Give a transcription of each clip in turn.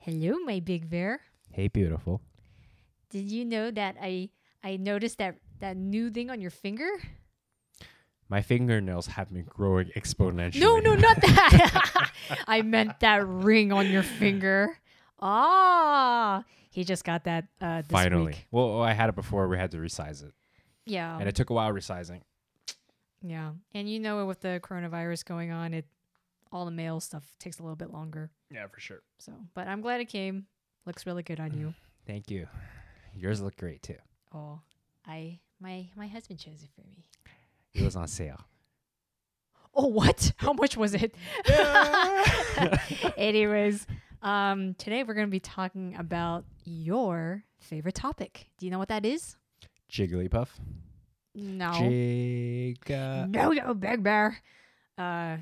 Hello, my big bear. Hey, beautiful. Did you know that I I noticed that that new thing on your finger? My fingernails have been growing exponentially. No, no, not that. I meant that ring on your finger. Ah, he just got that uh, this Finally. week. Well, I had it before. We had to resize it, Yeah, and it took a while resizing. yeah, and you know with the coronavirus going on, it all the mail stuff takes a little bit longer. Yeah, for sure. So, but I'm glad it came. Looks really good on you. Thank you. Yours look great too. Oh, I my my husband chose it for me. It was on sale. Oh, what? How much was it? Anyways, um, today we're going to be talking about your favorite topic. Do you know what that is? Jigglypuff. No. Jigga. no, no, Big Bear. Uh,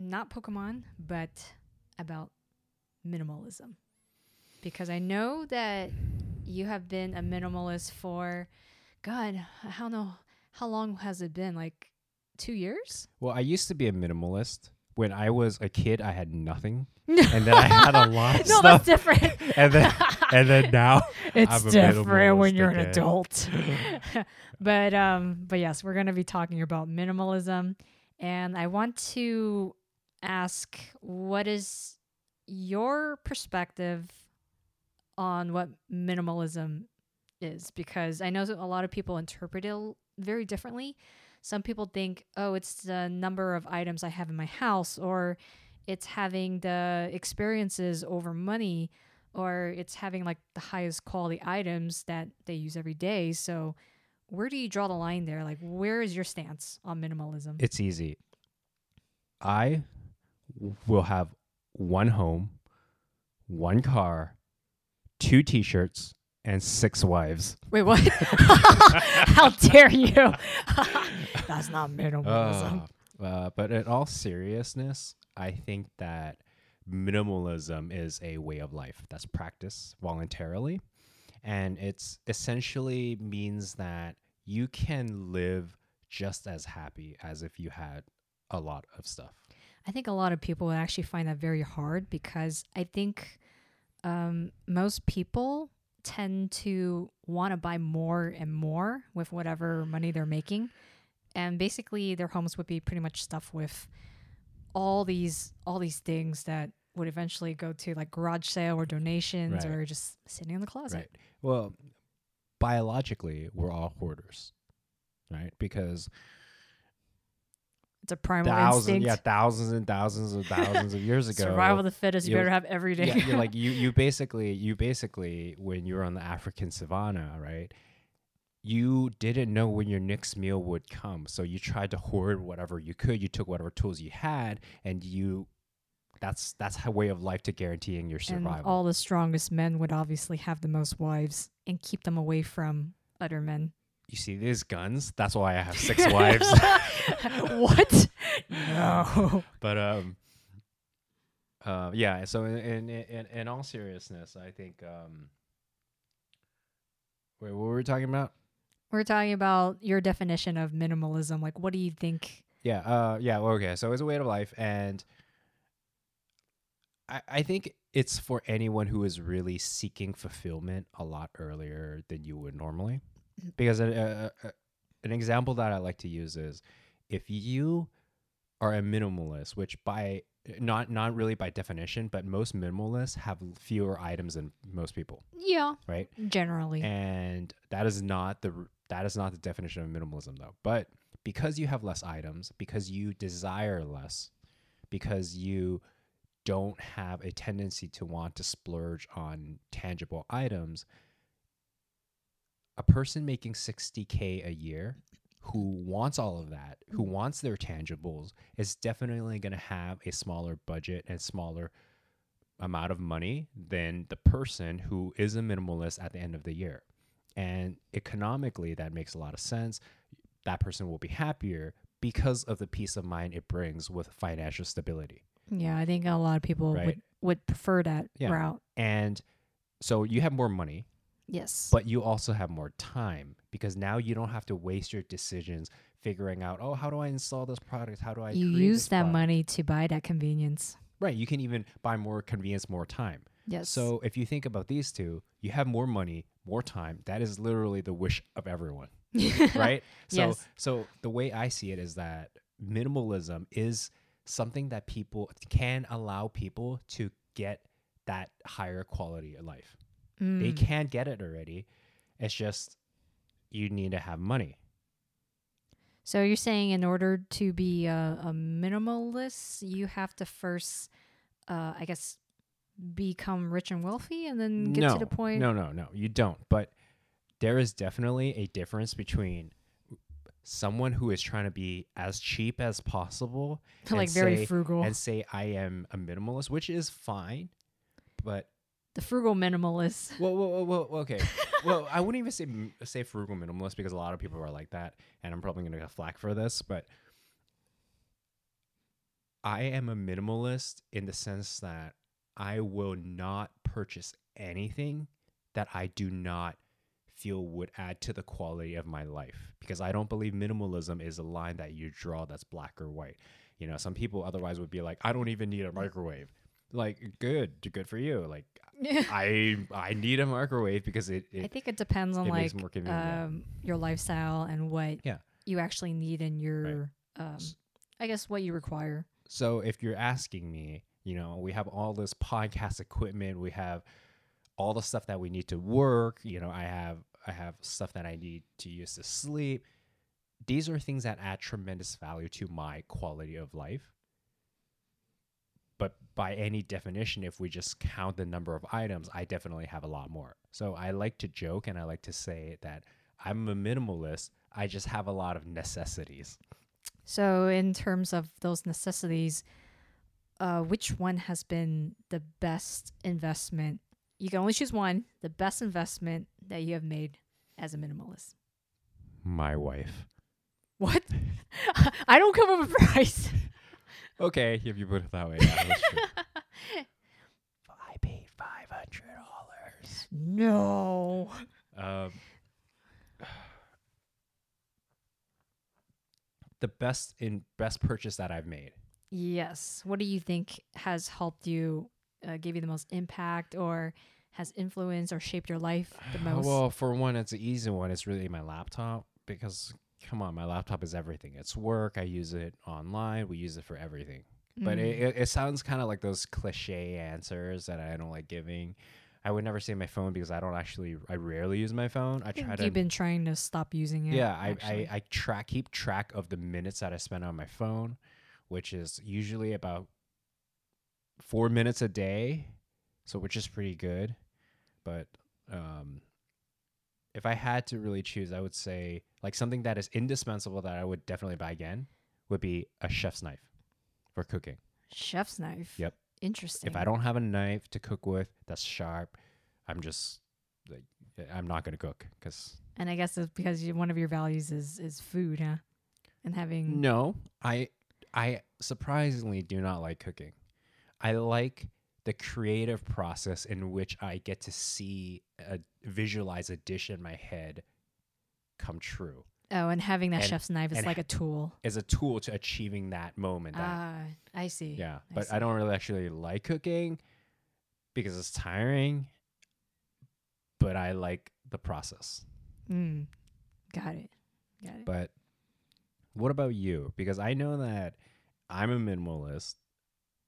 not Pokemon, but about minimalism. Because I know that you have been a minimalist for, God, I don't know, how long has it been? Like two years? Well, I used to be a minimalist. When I was a kid, I had nothing, and then I had a lot of no, stuff. that's different. and then, and then now, it's I'm different when you're an adult. but um, but yes, we're gonna be talking about minimalism, and I want to ask, what is your perspective on what minimalism is? Because I know a lot of people interpret it very differently. Some people think, oh, it's the number of items I have in my house, or it's having the experiences over money, or it's having like the highest quality items that they use every day. So, where do you draw the line there? Like, where is your stance on minimalism? it's easy. I w- will have one home, one car, two T-shirts, and six wives. Wait, what? How dare you? That's not minimalism. Uh, uh, but in all seriousness, I think that minimalism is a way of life that's practiced voluntarily. And it's essentially means that you can live just as happy as if you had a lot of stuff. I think a lot of people would actually find that very hard because I think um, most people tend to want to buy more and more with whatever money they're making, and basically their homes would be pretty much stuffed with all these all these things that would eventually go to like garage sale or donations Right. or just sitting in the closet. Right. Well, biologically, we're all hoarders, right? Because It's a primal thousands, instinct. yeah, thousands and thousands and thousands of years ago, Survival of the fittest. You you- better have every day. yeah, you're like you you basically you basically when you're on the African savannah, right? You didn't know when your next meal would come, so you tried to hoard whatever you could. You took whatever tools you had, and you that's that's a way of life to guaranteeing your and survival. all the strongest men would obviously have the most wives and keep them away from other men. You see these guns? That's why I have six wives. what? No. but um uh yeah so in in in, in all seriousness i think um wait what were we talking about We're talking about your definition of minimalism. Like, what do you think? yeah uh yeah well, okay so it's a way of life and i i think it's for anyone who is really seeking fulfillment a lot earlier than you would normally because a, a, a, an example that i like to use is if you are a minimalist which by not not really by definition but most minimalists have fewer items than most people. Yeah, right? Generally. and that is not the that is not the definition of minimalism though. But because you have less items because you desire less because you don't have a tendency to want to splurge on tangible items a person making 60k a year who wants all of that who mm-hmm. wants their tangibles is definitely going to have a smaller budget and smaller amount of money than the person who is a minimalist at the end of the year. And economically, that makes a lot of sense. That person will be happier because of the peace of mind it brings with financial stability. yeah, I think a lot of people Right. would would prefer that Yeah. route. And so you have more money, Yes. but you also have more time because now you don't have to waste your decisions figuring out, oh, how do I install this product? How do I you use that product?" money to buy that convenience. Right. You can even buy more convenience, more time. Yes. So if you think about these two, you have more money, more time. That is literally the wish of everyone, right? So Yes. so the way I see it is that minimalism is something that people can allow people to get that higher quality of life. They Mm. can get it already. It's just you need to have money. So you're saying in order to be a, a minimalist, you have to first, uh, I guess, become rich and wealthy, and then get no, to the point. No, no, no, you don't. But there is definitely a difference between someone who is trying to be as cheap as possible like and very say- frugal. and say I am a minimalist, which is fine. But the frugal minimalist. well, well, well, well okay. well, I wouldn't even say say frugal minimalist because a lot of people are like that, and I'm probably gonna get flack for this. But I am a minimalist in the sense that I will not purchase anything that I do not feel would add to the quality of my life because I don't believe minimalism is a line that you draw that's black or white. You know, some people otherwise would be like, I don't even need a mm. microwave. Like, good, good for you. Like, I I need a microwave because it, I think it depends on it like more um, your lifestyle and what Yeah. you actually need in your, um, i guess, what you require. So if you're asking me, you know, we have all this podcast equipment, we have all the stuff that we need to work, you know, I have I have stuff that I need to use to sleep. These are things that add tremendous value to my quality of life. By any definition, if we just count the number of items, I definitely have a lot more. So I like to joke and I like to say that I'm a minimalist. I just have a lot of necessities. So, in terms of those necessities, uh, which one has been the best investment? You can only choose one. The best investment that you have made as a minimalist. My wife. What? I don't come up with price. Okay, if you put it that way, yeah, that's true. I paid five hundred dollars. no. Um, the best in best purchase that I've made. Yes. What do you think has helped you, uh, gave you the most impact, or has influenced or shaped your life the most? Well, for one, it's an easy one. It's really my laptop because come on, my laptop is everything. It's work. I use it online. We use it for everything. But Mm. it, it, it sounds kind of like those cliche answers that I don't like giving. I would never say my phone because I don't actually. I rarely use my phone. I, I try to. You've been trying to stop using it. yeah, I. I I track keep track of the minutes that I spend on my phone, which is usually about four minutes a day, so which is pretty good. But um, if I had to really choose, I would say like something that is indispensable that I would definitely buy again would be a chef's knife for cooking. Chef's knife. Yep. Interesting. If I don't have a knife to cook with that's sharp, I'm just like eh, I'm not gonna cook because and I guess it's because you, one of your values is is food, huh? And having No, I I surprisingly do not like cooking. I like the creative process in which I get to see a visualize a dish in my head come true oh, and having that and- chef's knife is like a tool. Is a tool to achieving that moment. Ah, I see. yeah, I but see. I don't really actually like cooking because it's tiring. But I like the process. Mm, got it. Got it. But what about you? Because I know that I'm a minimalist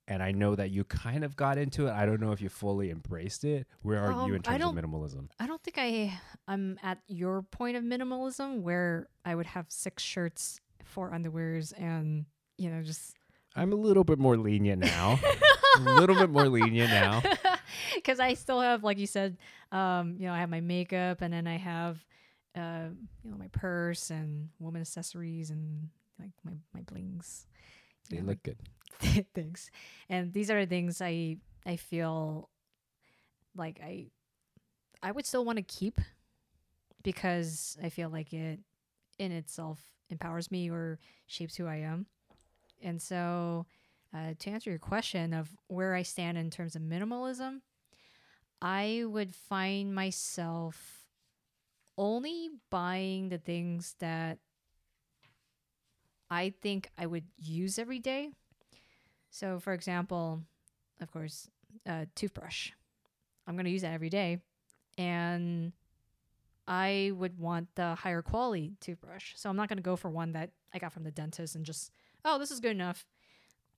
and I know that you kind of got into it. I don't know if you fully embraced it. Where are you Um, in terms of minimalism? I don't think I I'm at your point of minimalism where I would have six shirts, four underwears, and you know just I'm a little bit more lenient now. a little bit more lenient now. because I still have, like you said, um, you know, I have my makeup, and then I have, uh, you know, my purse and woman accessories and like my my blings. They you know, look good. things, and these are things I I feel like I I would still want to keep because I feel like it in itself empowers me or shapes who I am. And so, uh, to answer your question of where I stand in terms of minimalism, I would find myself only buying the things that I think I would use every day. So, for example, of course, uh, toothbrush. I'm going to use that every day. And I would want the higher quality toothbrush. So I'm not going to go for one that I got from the dentist and just, oh, this is good enough.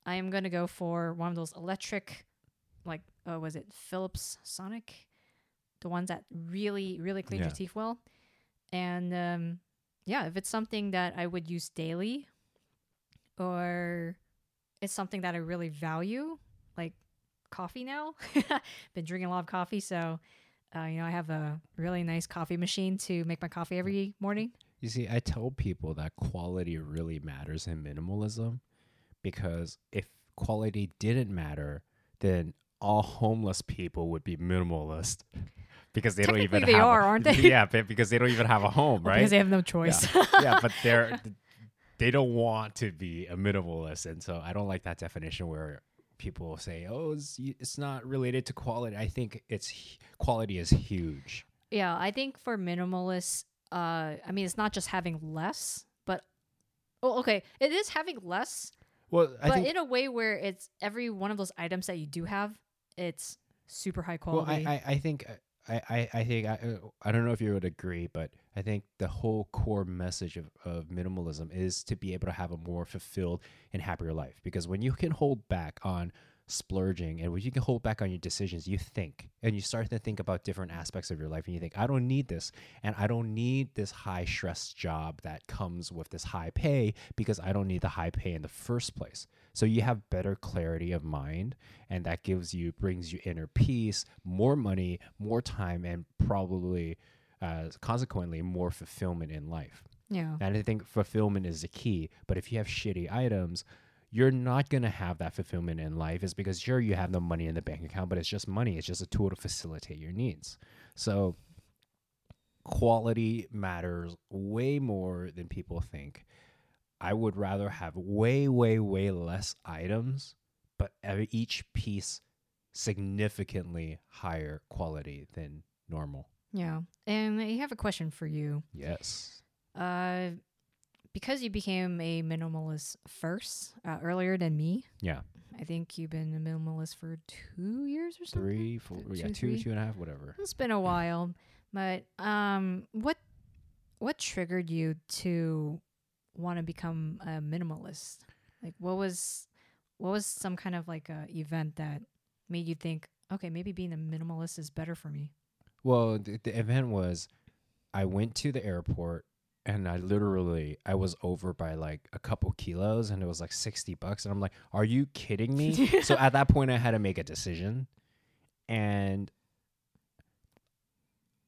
I am going to go for one of those electric, like, uh, was it Philips Sonic? The ones that really, really clean Yeah. your teeth well. And um, yeah, if it's something that I would use daily or it's something that I really value, like coffee now. Been drinking a lot of coffee, so uh, you know I have a really nice coffee machine to make my coffee every morning. You see, I tell people that quality really matters in minimalism because if quality didn't matter, then all homeless people would be minimalist because they don't even they have are, a, aren't they? Yeah, because they don't even have a home, right? Because they have no choice. yeah, but they're they don't want to be a minimalist, and so I don't like that definition where people say, "Oh, it's, it's not related to quality." I think it's quality is huge. yeah, I think for minimalists, uh, I mean it's not just having less, but oh, okay, it is having less, Well, I but in a way where it's every one of those items that you do have, it's super high quality. Well. I, I, I think I, I, I think I, uh, I don't know if you would agree, but I think the whole core message of, of minimalism is to be able to have a more fulfilled and happier life. Because when you can hold back on splurging and when you can hold back on your decisions, you think and you start to think about different aspects of your life and you think, I don't need this and I don't need this high stress job that comes with this high pay because I don't need the high pay in the first place. So you have better clarity of mind and that gives you brings you inner peace, more money, more time and probably uh, consequently more fulfillment in life. yeah. And I think fulfillment is the key. But if you have shitty items, you're not going to have that fulfillment in life. Is because sure, you have the money in the bank account, but it's just money. It's just a tool to facilitate your needs. So quality matters way more than people think. I would rather have way, way, way less items, but every, each piece significantly higher quality than normal. Yeah. And I have a question for you. Yes. Uh, because you became a minimalist first, uh, earlier than me. Yeah. I think you've been a minimalist for two years or something. Three, four, Two, yeah, two, three? two and a half, whatever. It's been a while, but um, what what triggered you to want to become a minimalist? Like, what was what was some kind of like a event that made you think, okay, maybe being a minimalist is better for me? Well, the, the event was I went to the airport and I literally I was over by like a couple kilos and it was like 60 bucks and I'm like, "Are you kidding me?" so at that point I had to make a decision and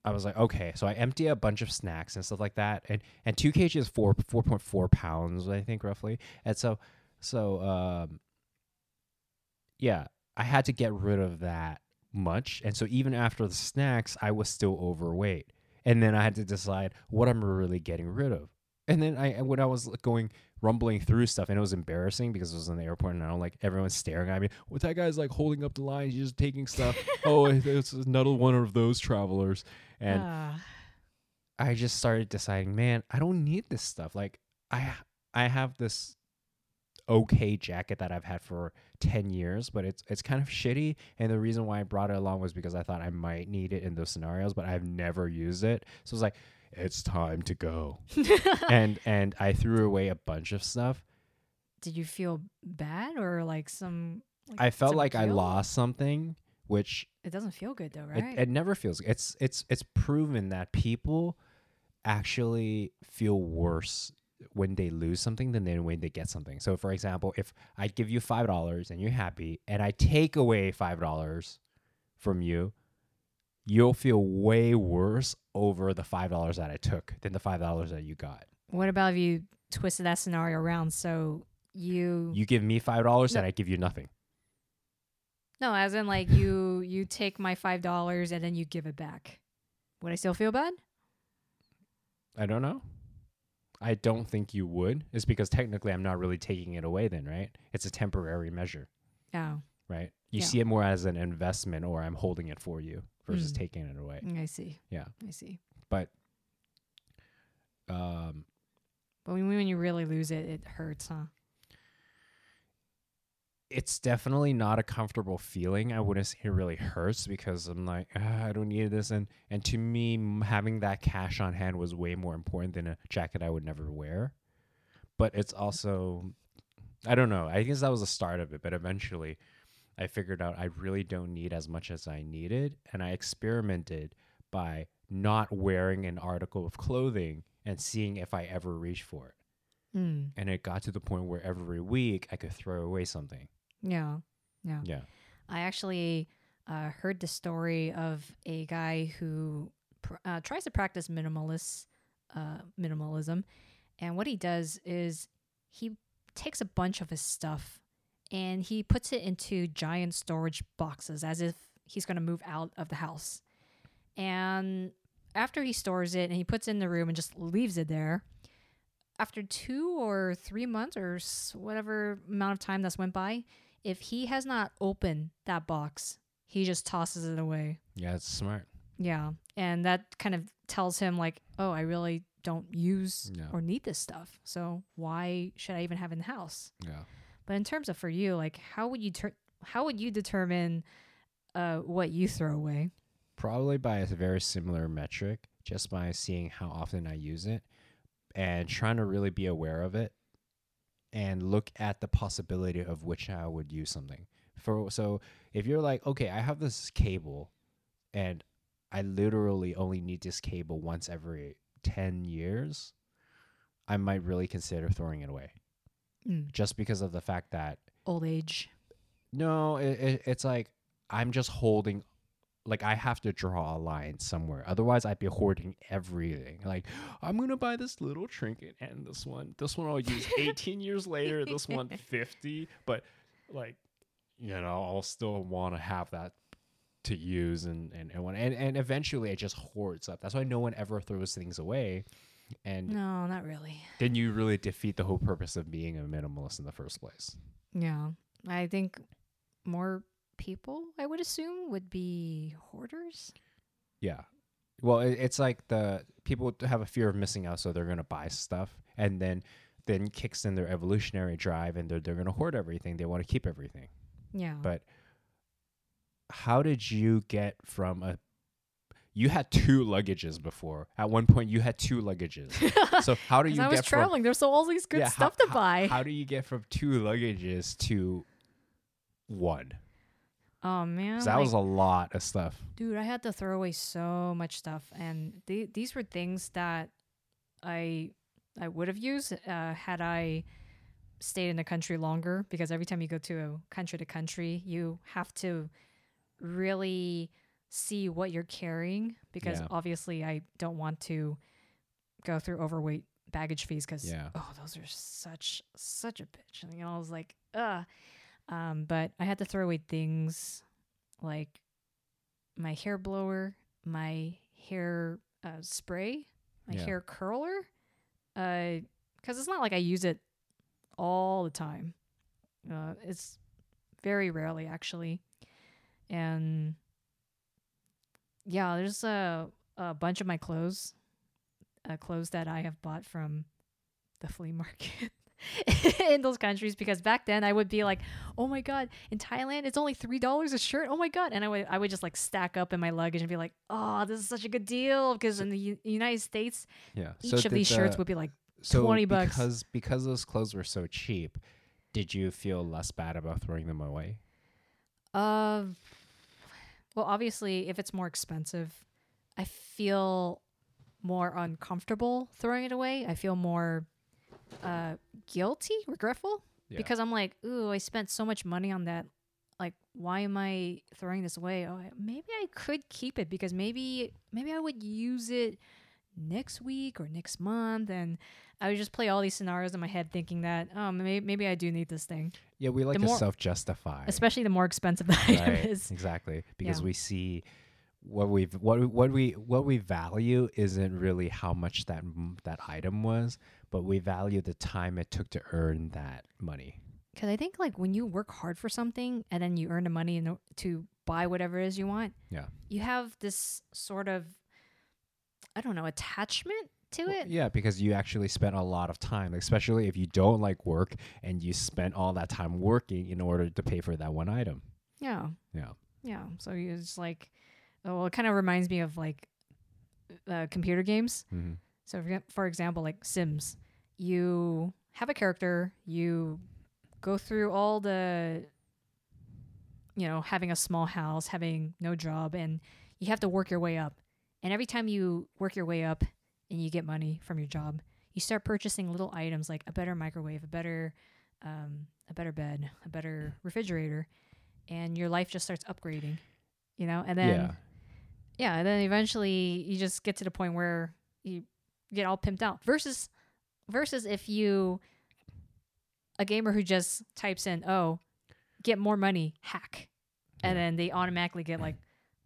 I was like, okay, so I empty a bunch of snacks and stuff like that, and and two kg is four four point four pounds, I think roughly, and so so um, yeah, I had to get rid of that much, and so even after the snacks, I was still overweight, and then I had to decide what I'm really getting rid of, and then I when I was going rumbling through stuff, and it was embarrassing because it was in the airport, and I don't like everyone's staring at me. Well, that guy's like holding up the line, he's just taking stuff. oh, it's another one of those travelers, and Ah, I just started deciding, man, I don't need this stuff. Like I I have this okay jacket that I've had for 10 years, but it's it's kind of shitty and the reason why I brought it along was because I thought I might need it in those scenarios, but I've never used it. So it's like it's time to go. and and I threw away a bunch of stuff. Did you feel bad or like some? Like I felt like I lost something, which It doesn't feel good though, right? it never feels. It's it's it's proven that people actually feel worse when they lose something than they when they get something. So, for example, if I give you five dollars and you're happy, and I take away five dollars from you, you'll feel way worse over the five dollars that I took than the five dollars that you got. what about if you twisted that scenario around so you You give me five dollars No. and I give you nothing. No, as in like you you take my five dollars and then you give it back. Would I still feel bad? I don't know. I don't think you would. It's because technically I'm not really taking it away then, right? It's a temporary measure. Oh, right? You Yeah. see it more as an investment or I'm holding it for you versus Mm. taking it away. I see. Yeah. I see. But um But when when you really lose it, it hurts, huh? It's definitely not a comfortable feeling. I wouldn't say it really hurts because I'm like, ah, I don't need this, and and to me, having that cash on hand was way more important than a jacket I would never wear. But it's also, I don't know. I guess that was the start of it, but eventually, I figured out I really don't need as much as I needed, and I experimented by not wearing an article of clothing and seeing if I ever reach for it. Mm. And it got to the point where every week I could throw away something. Yeah. Yeah. Yeah. I actually uh, heard the story of a guy who pr- uh, tries to practice minimalist uh, minimalism, and what he does is he takes a bunch of his stuff and he puts it into giant storage boxes as if he's going to move out of the house. And after he stores it and he puts it in the room and just leaves it there, after two or three months or whatever amount of time that's went by, if he has not opened that box, he just tosses it away. Yeah, it's smart. Yeah. And that kind of tells him, like, oh, I really don't use Yeah. or need this stuff. So why should I even have it in the house? Yeah. But in terms of for you, like, how would you ter- how would you determine uh, what you throw away? Probably by a very similar metric, just by seeing how often I use it and trying to really be aware of it and look at the possibility of which I would use something. For so if you're like, okay, I have this cable and I literally only need this cable once every 10 years, I might really consider throwing it away Mm. just because of the fact that Old age. No, it, it, it's like I'm just holding, like I have to draw a line somewhere. Otherwise, I'd be hoarding everything. Like I'm gonna buy this little trinket and this one. This one I'll use 18 years later. This one 50. But like, you know, I'll still want to have that to use and and and, when, and and eventually it just hoards up. That's why no one ever throws things away. And No, not really. then you really defeat the whole purpose of being a minimalist in the first place. Yeah. I think more people, I would assume, would be hoarders. Yeah. Well, it, it's like the people have a fear of missing out, so they're gonna buy stuff, and then then kicks in their evolutionary drive, and they're they're gonna hoard everything. They want to keep everything. Yeah. But how did you get from a you had two luggages before. At one point, you had two luggages. So how do you I was get from traveling. There's all these good Yeah, how- stuff to how- buy. how do you get from two luggages to one? Oh man, that like- was a lot of stuff. dude, I had to throw away so much stuff, and th- these were things that I I would have used uh, had I stayed in the country longer. Because every time you go to a country to country, you have to really see what you're carrying. Because Yeah. obviously, I don't want to go through overweight baggage fees. Because Yeah. oh, those are such such a bitch. And, you know, I was like, ugh. Um, but I had to throw away things like my hair blower, my hair uh, spray, my Yeah. hair curler, because it's not like I use it all the time. Uh, it's very rarely actually, and yeah, there's a a bunch of my clothes, uh, clothes that I have bought from the flea market. in those countries because back then I would be like, "Oh my god, in Thailand it's only three dollars a shirt. Oh my god!" And I would I would just like stack up in my luggage and be like, "Oh, this is such a good deal." Because in the U- United States, Yeah. each So of these shirts would be like, so 20 bucks. because because those clothes were so cheap did you feel less bad about throwing them away uh, well, obviously, if it's more expensive, I feel more uncomfortable throwing it away. I feel more uh guilty, regretful Yeah. because I'm like, ooh, I spent so much money on that. Like, why am I throwing this away? Oh, maybe I could keep it because maybe maybe I would use it next week or next month, and I would just play all these scenarios in my head, thinking that oh, maybe maybe I do need this thing, yeah we like The to more- self-justify especially the more expensive the item is. exactly because Yeah. we see what we what we- what we what we value isn't really how much that that item was but we value the time it took to earn that money Because I think like when you work hard for something and then you earn the money in, to buy whatever it is you want, Yeah. you have this sort of I don't know attachment to Well, it. Yeah, because you actually spent a lot of time, especially if you don't like work and you spent all that time working in order to pay for that one item. Yeah. Yeah. Yeah. So you just like, oh, well, it kind of reminds me of like uh, computer games. Mm-hmm. So, for example, like Sims, you have a character, you go through all the, you know, having a small house, having no job, and you have to work your way up. And every time you work your way up and you get money from your job, you start purchasing little items like a better microwave, a better, um, a better bed, a better refrigerator, and your life just starts upgrading, you know. And then yeah. yeah, and then eventually you just get to the point where you get all pimped out. Versus versus if you a gamer who just types in, "Oh, get more money, hack." And then they automatically get like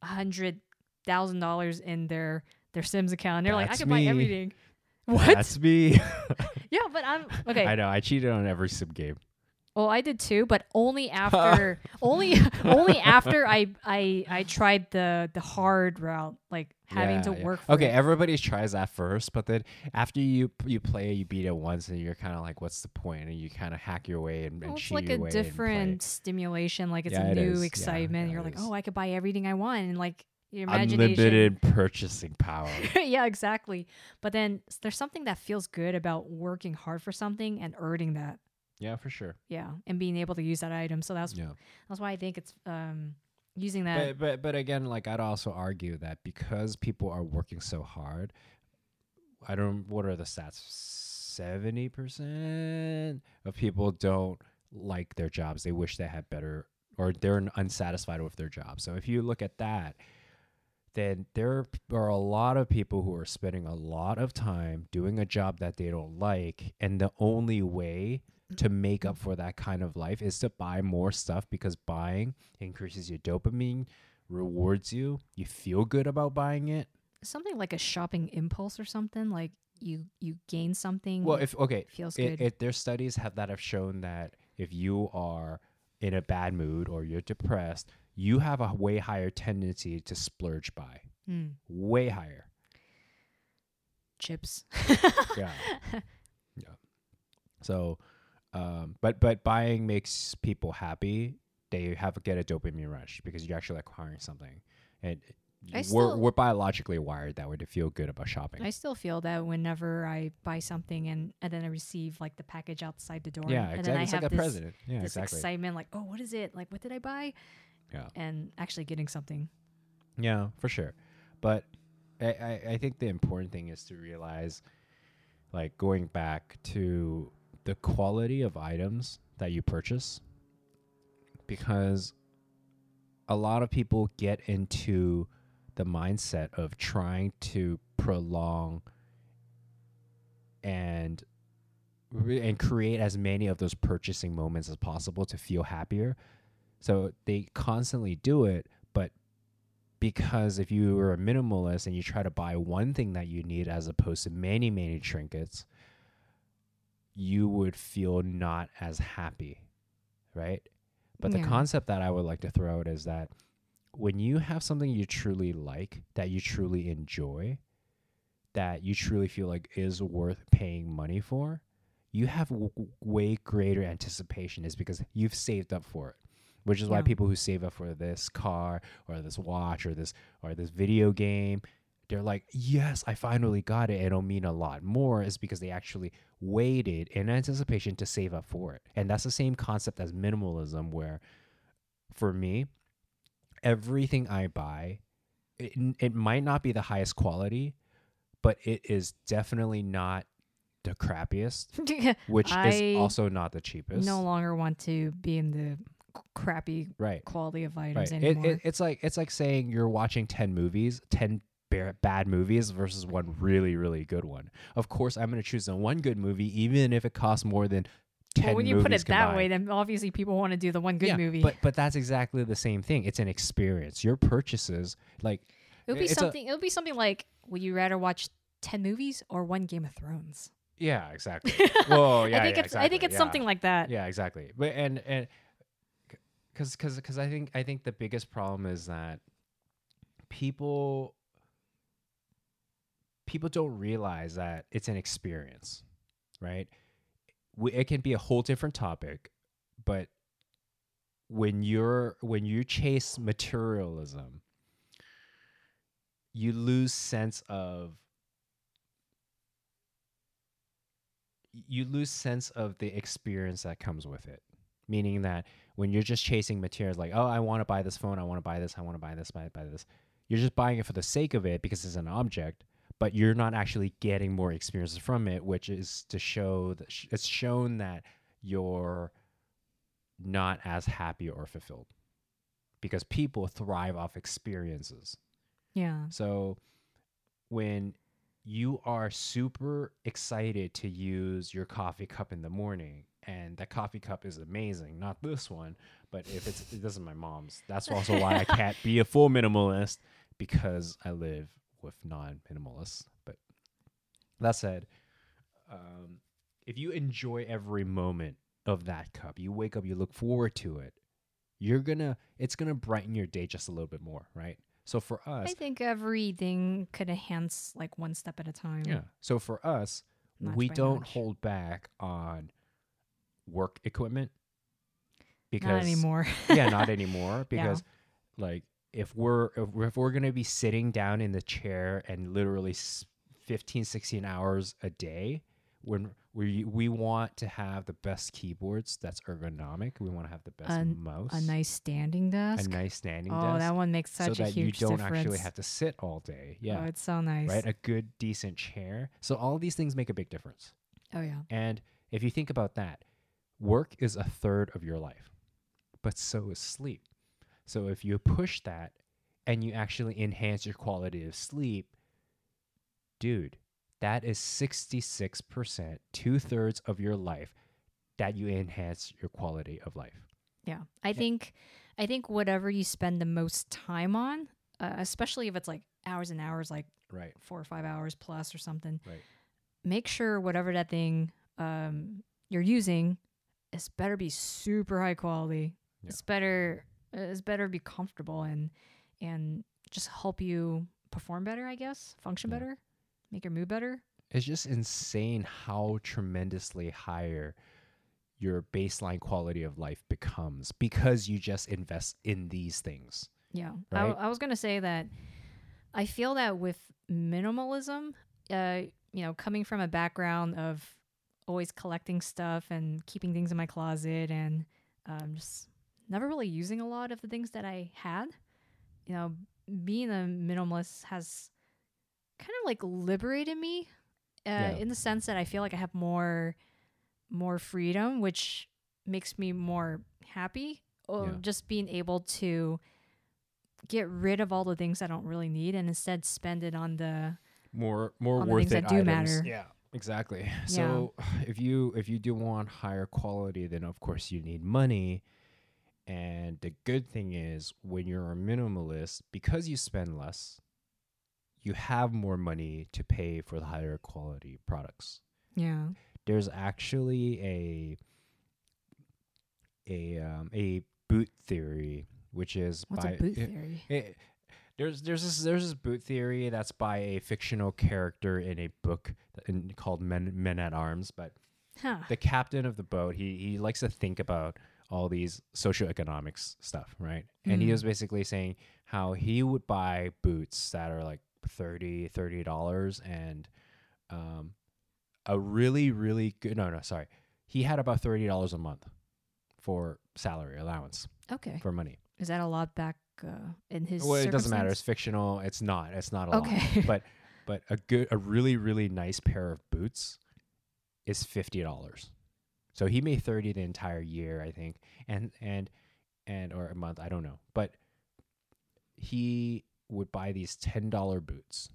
a hundred thousand dollars in their their Sims account. And they're like, I That's can buy me. everything. What? That's me. yeah, but I'm okay. I know. I cheated on every sim game. Well, I did too, but only after only only after I I I tried the the hard route, like having Yeah, to yeah. work. For Okay, it. everybody tries that first, but then after you you play, you beat it once, and you're kind of like, "What's the point?" And you kind of hack your way and, and it's like a different stimulation. Like it's Yeah, a it new is. Excitement. You're like, is. oh, I could buy everything I want, and like your imagination. unlimited purchasing power. yeah, exactly. But then there's something that feels good about working hard for something and earning that. yeah, for sure. Yeah, and being able to use that item. So that's that's why I think it's um using that. But, but but again, like I'd also argue that because people are working so hard, I don't. What are the stats? Seventy percent of people don't like their jobs. They wish they had better, or they're unsatisfied with their job. So if you look at that, then there are a lot of people who are spending a lot of time doing a job that they don't like, and the only way to make up for that kind of life is to buy more stuff because buying increases your dopamine, rewards you, you feel good about buying it. something like a shopping impulse or something. Like you you gain something. Well, if okay, feels it, good. it, there's studies have that have shown that if you are in a bad mood or you're depressed, you have a way higher tendency to splurge buy. Hmm. Way higher. chips. Yeah. yeah. So, um, but but buying makes people happy. They have get a dopamine rush because you're actually acquiring something, and I we're still- we're biologically wired that way to feel good about shopping. I still feel that whenever I buy something and, and then I receive like the package outside the door. yeah, and exactly. then I It's have like a this, president. Yeah, this exactly. excitement, like, oh, what is it? Like, what did I buy? Yeah. And actually getting something. Yeah, for sure. But I, I, I think the important thing is to realize, like, going back to the quality of items that you purchase, because a lot of people get into the mindset of trying to prolong and and create as many of those purchasing moments as possible to feel happier. So they constantly do it, but because if you are a minimalist and you try to buy one thing that you need as opposed to many many trinkets, you would feel not as happy, right? But the concept that I would like to throw out is that when you have something you truly like, that you truly enjoy, that you truly feel like is worth paying money for, you have w- way greater anticipation is because you've saved up for it. Which is why people who save up for this car or this watch or this or this video game, they're like, "Yes, I finally got it." It'll mean a lot more is because they actually waited in anticipation to save up for it. And that's the same concept as minimalism where for me, everything I buy, it, it might not be the highest quality, but it is definitely not the crappiest, which I is also not the cheapest. no longer want to be in the crappy right. quality of items It, anymore. it, it's like it's like saying you're watching 10 movies, 10 ba- bad movies versus one really really good one. Of course, I'm going to choose the one good movie even if it costs more than 10 well, when you put it that way, then obviously people want to do the one good yeah, movie. But but that's exactly the same thing. It's an experience. Your purchases like it would be a- something. it would be something like, would you rather watch ten movies or one Game of Thrones? yeah, exactly. Whoa, yeah, I think yeah, it's. I think it's yeah. something like that. Yeah, exactly. But and and because because because I think I think the biggest problem is that people people don't realize that it's an experience, right? It can be a whole different topic, but when you're when you chase materialism, you lose sense of you lose sense of the experience that comes with it meaning that when you're just chasing materials like oh i want to buy this phone i want to buy this i want to buy this buy, buy this you're just buying it for the sake of it because it's an object but you're not actually getting more experiences from it which is to show that sh- it's shown that you're not as happy or fulfilled because people thrive off experiences Yeah. so when you are super excited to use your coffee cup in the morning and that coffee cup is amazing, not this one, but if it's this is my mom's. That's also why I can't be a full minimalist because I live with non-minimalists. But that said, um, if you enjoy every moment of that cup, you wake up, you look forward to it, you're gonna it's gonna brighten your day just a little bit more, right? So for us, I think everything could enhance like one step at a time. yeah. So for us, Notch we don't notch. hold back on work equipment because Not anymore. yeah, not anymore because like if we're if we're, we're going to be sitting down in the chair and literally s- 15 16 hours a day when we we want to have the best keyboards that's ergonomic, we want to have the best A- mouse, a nice standing desk. a nice standing oh, desk Oh, that one makes so such a huge difference. So that you don't difference. actually have to sit all day. Yeah. Oh, it's so nice. right? A good decent chair. So all these things make a big difference. oh yeah. And if you think about that, work is a third of your life, but so is sleep. So if you push that and you actually enhance your quality of sleep, dude, that is 66%, two thirds of your life that you enhance your quality of life. Yeah. I think I think whatever you spend the most time on, uh, especially if it's like hours and hours like Right. 4 or 5 hours plus or something, Right. make sure whatever that thing um you're using is better be super high quality. Yeah. It's better it's better be comfortable and and just help you perform better, I guess, function Yeah. better, make your mood better. It's just insane how tremendously higher your baseline quality of life becomes because you just invest in these things. Yeah. I, Right? I was going to say that I feel that with minimalism, uh, you know, coming from a background of always collecting stuff and keeping things in my closet and um, just never really using a lot of the things that I had, you know, being a minimalist has kind of like liberated me uh, Yeah. in the sense that I feel like I have more more freedom, which makes me more happy. Or Yeah. just being able to get rid of all the things I don't really need and instead spend it on the More more worth things it that do items. matter. Yeah, exactly. So if you if you do want higher quality, then of course you need money. And the good thing is when you're a minimalist, because you spend less, you have more money to pay for the higher quality products. yeah. There's actually a a um, a boot theory, which is what's by a boot it- theory? it- there's there's this there's this boot theory that's by a fictional character in a book that- in, called Men Men at Arms, but huh. the captain of the boat he he likes to think about all these socioeconomics stuff, right? And he Mm. was basically saying how he would buy boots that are like 30 dollars and um a really really good no no sorry he had about thirty dollars a month for salary allowance okay for money. is that a lot back uh, in his Well, it doesn't matter. It's fictional. It's not. It's not a lot. okay But but a good a really really nice pair of boots is fifty dollars. So he made thirty the entire year, I think, and and and or a month, I don't know. But he would buy these ten dollar boots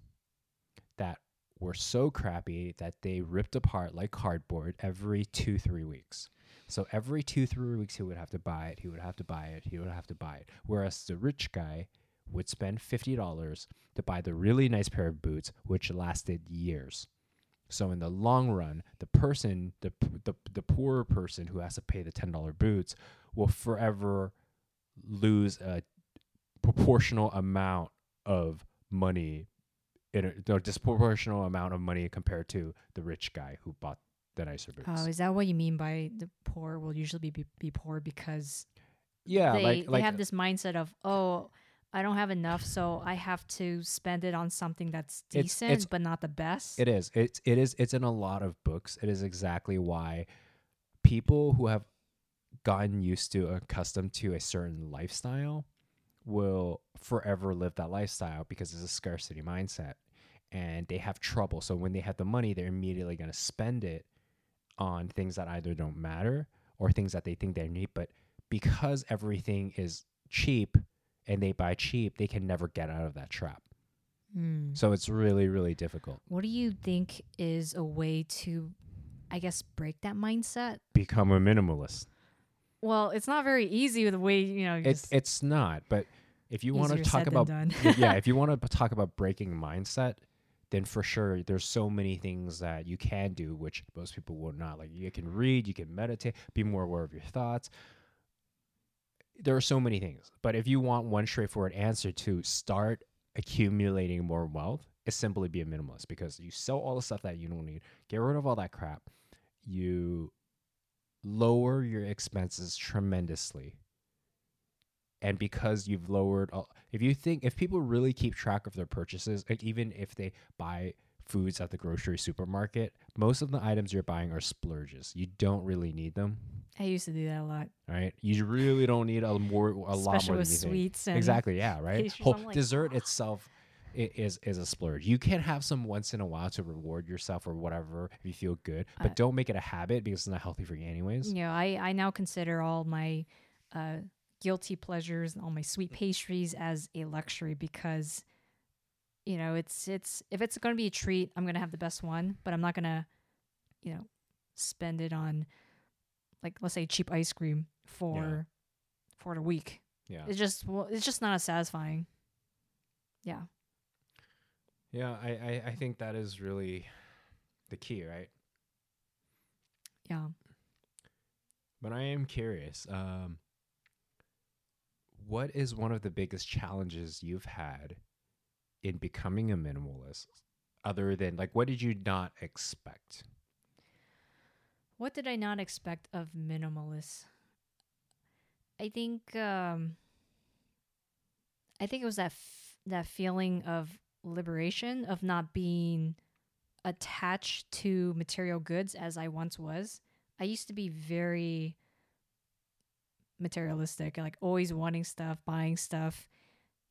that were so crappy that they ripped apart like cardboard every two three weeks. So every two three weeks he would have to buy it. He would have to buy it. He would have to buy it. Whereas the rich guy would spend fifty dollars to buy the really nice pair of boots, which lasted years. So in the long run, the person, the the the poorer person who has to pay the ten dollar boots, will forever lose a proportional amount of money in a, a disproportional amount of money compared to the rich guy who bought the nicer boots. Oh, is that what you mean by the poor will usually be be, poor because yeah, they like they have this mindset of oh. I don't have enough, so I have to spend it on something that's It's- decent, it's- but not the best. It is. It's it is. It's in a lot of books. It is exactly why people who have gotten used to, accustomed to a certain lifestyle, will forever live that lifestyle because it's a scarcity mindset, and they have trouble. So when they have the money, they're immediately going to spend it on things that either don't matter or things that they think they need. But because everything is cheap and they buy cheap, they can never get out of that trap. Hmm. So it's really, really difficult. What do you think is a way to, I guess, break that mindset? Become a minimalist. Well, it's not very easy with the way you know. you It's just it's not. But if you want to talk about yeah, if you want to talk about breaking mindset, then for sure there's so many things that you can do which most people will not. Like you can read, you can meditate, be more aware of your thoughts. There are so many things. But if you want one straightforward answer to start accumulating more wealth, is simply be a minimalist because you sell all the stuff that you don't need, get rid of all that crap. You lower your expenses tremendously and because you've lowered all, if you think if people really keep track of their purchases like even if they buy foods at the grocery supermarket most of the items you're buying are splurges. You don't really need them. I used to do that a lot, right? You really don't need a more a lot more with than you think. sweets and exactly yeah right? whole like, dessert "Ah." itself is is a splurge. You can have some once in a while to reward yourself or whatever if you feel good but I- don't make it a habit because it's not healthy for you anyways. You know, I I now consider all my uh, guilty pleasures and all my sweet pastries as a luxury because you know it's it's if it's going to be a treat, I'm going to have the best one, but I'm not going to you know spend it on like let's say cheap ice cream for for the week. yeah It's just well, it's just not as satisfying. Yeah. yeah I, I i think that is really the key right Yeah. But I am curious. Um, what is one of the biggest challenges you've had in becoming a minimalist, other than like what did you not expect? What did I not expect of minimalists? I think um I think it was that f- that feeling of liberation of not being attached to material goods as I once was. I used to be very materialistic, like always wanting stuff, buying stuff,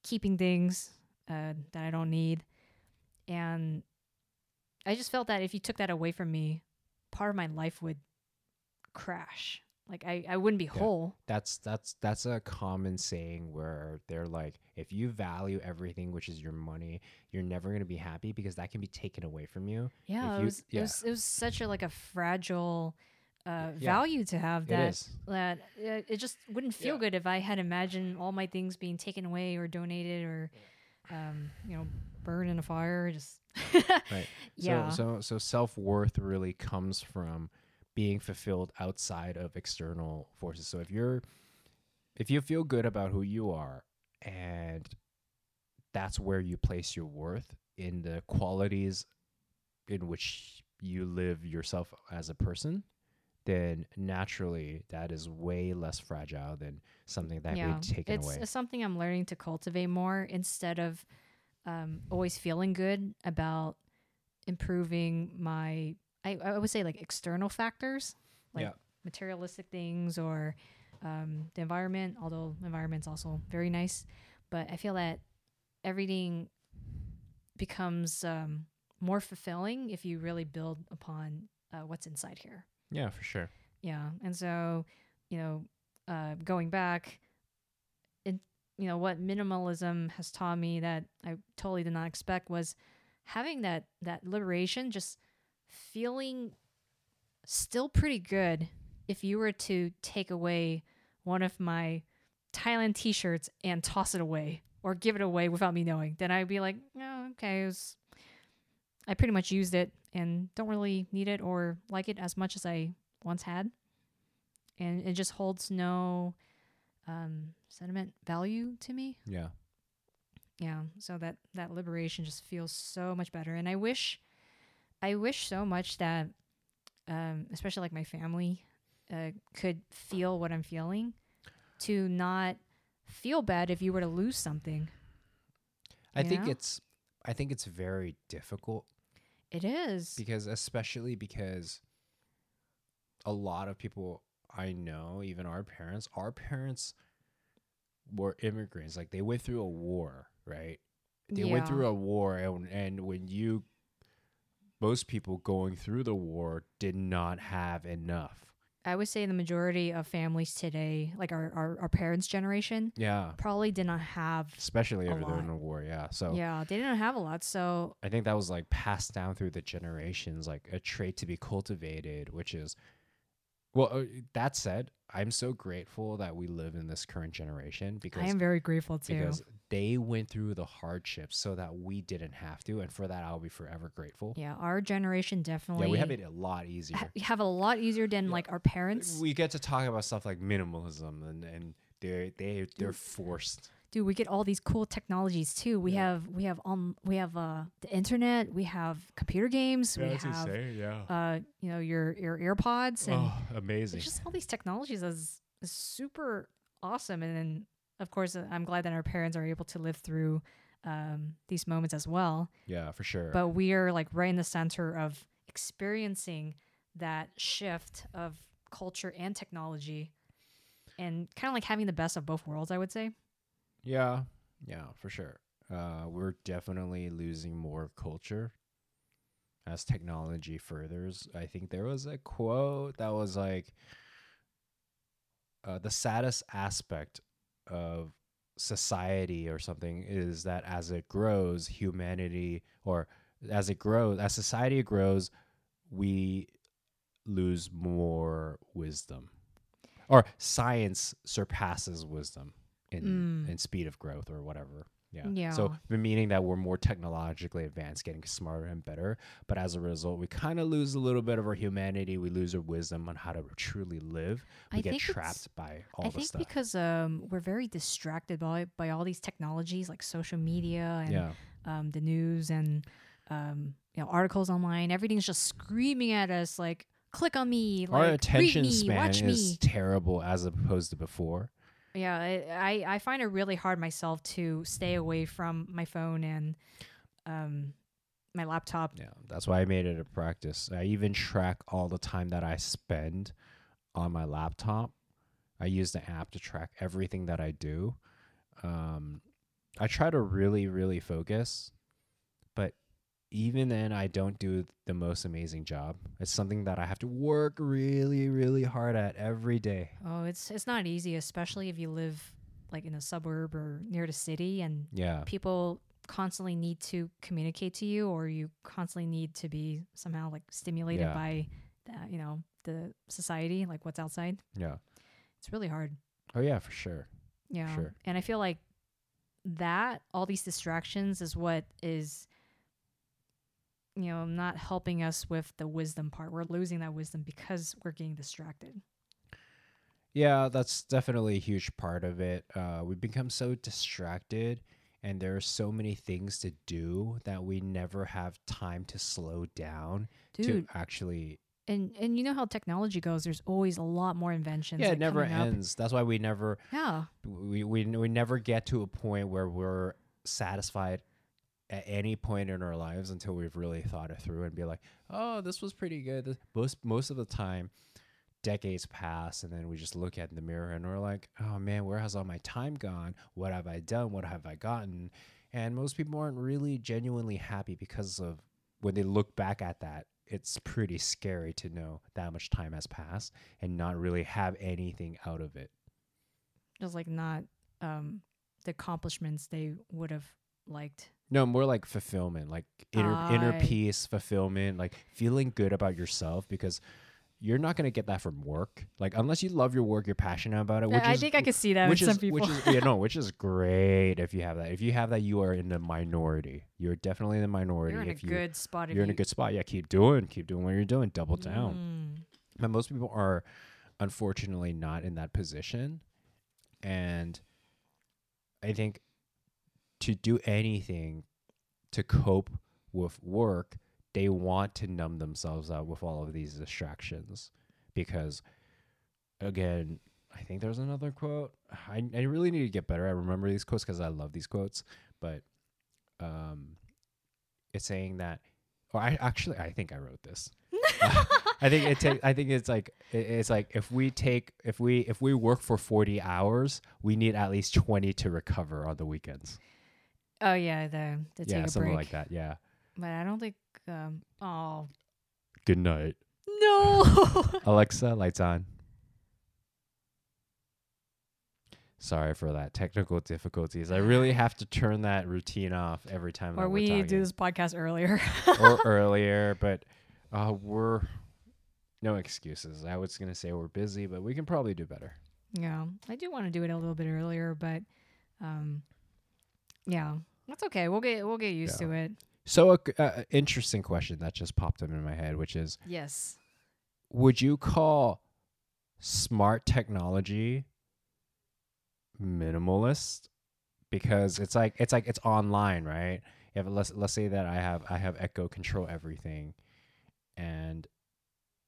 keeping things uh, that I don't need. And I just felt that if you took that away from me, part of my life would crash. Like I, I wouldn't be whole. That's that's that's a common saying where they're like, if you value everything, which is your money, you're never gonna be happy because that can be taken away from you. Yeah, it was yeah. it was it was such a like a fragile uh, Yeah. value to have It that uh, it just wouldn't feel Yeah. good if I had imagined all my things being taken away or donated or um, you know burned in a fire. Just Right. yeah, So so so self worth really comes from being fulfilled outside of external forces. So if you're if you feel good about who you are and that's where you place your worth in the qualities in which you live yourself as a person, then naturally that is way less fragile than something that yeah. taken it's, away. it's something I'm learning to cultivate more instead of um, always feeling good about improving my I, I would say like external factors like Yeah. materialistic things or um, the environment although environment's also very nice but I feel that everything becomes um, more fulfilling if you really build upon uh, what's inside here yeah, for sure. yeah. And so, you know, uh, going back, it, you know, what minimalism has taught me that I totally did not expect was having that, that liberation, just feeling still pretty good if you were to take away one of my Thailand t shirts and toss it away or give it away without me knowing, then I'd be like, oh, okay, it was, I pretty much used it and don't really need it or like it as much as I once had. And it just holds no um, sentiment value to me. Yeah. yeah so that that liberation just feels so much better and i wish i wish so much that um especially like my family uh, could feel what i'm feeling to not feel bad if you were to lose something I think know? it's I think it's very difficult it is because especially because a lot of people I know, even our parents, our parents were immigrants. Like they went through a war, right? They went through a war and and when you most people going through the war did not have enough. I would say the majority of families today like our our, our parents generation Yeah. probably did not have Especially A if they're lot. a war, yeah. So yeah they didn't have a lot so I think that was like passed down through the generations, like a trait to be cultivated, which is, well, uh, that said, I'm so grateful that we live in this current generation because i am very grateful too because they went through the hardships so that we didn't have to, and for that I'll be forever grateful. yeah our generation definitely Yeah, we have it a lot easier. ha- have a lot easier than like our parents We get to talk about stuff like minimalism, and and they they they're forced. dude we get all these cool technologies too we Yeah. have we have um we have uh the internet we have computer games we have yeah. uh you know your your earpods and oh, amazing. just all these technologies is, is super awesome and then of course uh, i'm glad that our parents are able to live through um these moments as well yeah, for sure. but we are like right in the center of experiencing that shift of culture and technology and kind of like having the best of both worlds i would say Yeah, yeah, for sure. Uh, we're definitely losing more culture as technology furthers. I think there was a quote that was like, uh, "The saddest aspect of society or something is that as it grows, humanity or as it grows, as society grows, we lose more wisdom, or science surpasses wisdom." in Mm. in speed of growth or whatever. Yeah. Yeah. So the meaning that we're more technologically advanced, getting smarter and better, but as a result, we kind of lose a little bit of our humanity. We lose our wisdom on how to truly live. We I get trapped by all I the think stuff. because um, we're very distracted by by all these technologies like social media and yeah. um, the news and um, you know articles online. Everything's just screaming at us like, "Click on me!" Like, Our "Read attention me, span is me." terrible as opposed to before. Yeah, I, I find it really hard myself to stay away from my phone and um, my laptop. Yeah. That's why I made it a practice. I even track all the time that I spend on my laptop. I use the app to track everything that I do. Um, I try to really, really focus, even then, I don't do the most amazing job. It's something that I have to work really, really hard at every day. Oh, it's it's not easy, especially if you live like in a suburb or near the city and Yeah. people constantly need to communicate to you or you constantly need to be somehow like stimulated Yeah. by the, you know the society like what's outside Yeah. it's really hard Oh, yeah, for sure. yeah Sure. and i feel like that all these distractions is what is you know not helping us with the wisdom part we're losing that wisdom because we're getting distracted Yeah, that's definitely a huge part of it. Uh, we become so distracted, and there are so many things to do that we never have time to slow down dude to actually. and and you know how technology goes there's always a lot more inventions Yeah, like, it never coming up. ends. That's why we never yeah we, we we never get to a point where we're satisfied at any point in our lives until we've really thought it through and be like, oh, this was pretty good. Most most of the time, decades pass, and then we just look at the mirror and we're like, oh man, where has all my time gone? What have I done? What have I gotten? And most people aren't really genuinely happy because of when they look back at that. It's pretty scary to know that much time has passed and not really have anything out of it. just like not um the accomplishments they would have liked No, more like fulfillment, like inner inner peace, fulfillment, like feeling good about yourself because you're not gonna get that from work. Like unless you love your work, you're passionate about it. Which I, I is, think I could see that which with is some people. which is you know which is great if you have that. If you have that, you are in the minority. You're definitely in the minority. you're in a if you, good spot. You're in a good spot, yeah, keep doing, keep doing what you're doing, double down. Mm. But most people are unfortunately not in that position. And I think to do anything to cope with work, they want to numb themselves out with all of these distractions because again, I think there's another quote. I, I really need to get better. I remember these quotes because I love these quotes, but um, it's saying that. Or I actually, I think I wrote this. I think it. I think it's like it- it's like if we take if we if we work for forty hours, we need at least twenty to recover on the weekends. Oh yeah, the the yeah, something break. like that. Yeah. But I don't think. Um. Oh Good night, no. Alexa. Lights on. Sorry for that technical difficulties. I really have to turn that routine off every time. or that we we're need talking. do this podcast earlier. or earlier, but uh, we're no excuses. I was gonna say we're busy, but we can probably do better. yeah, I do want to do it a little bit earlier, but um, yeah, that's okay. We'll get we'll get used Yeah. to it. So, a uh, interesting question that just popped up in my head, which is: Yes. Would you call smart technology minimalist? Because it's like it's like it's online, right? If let's let's say that I have I have Echo control everything, and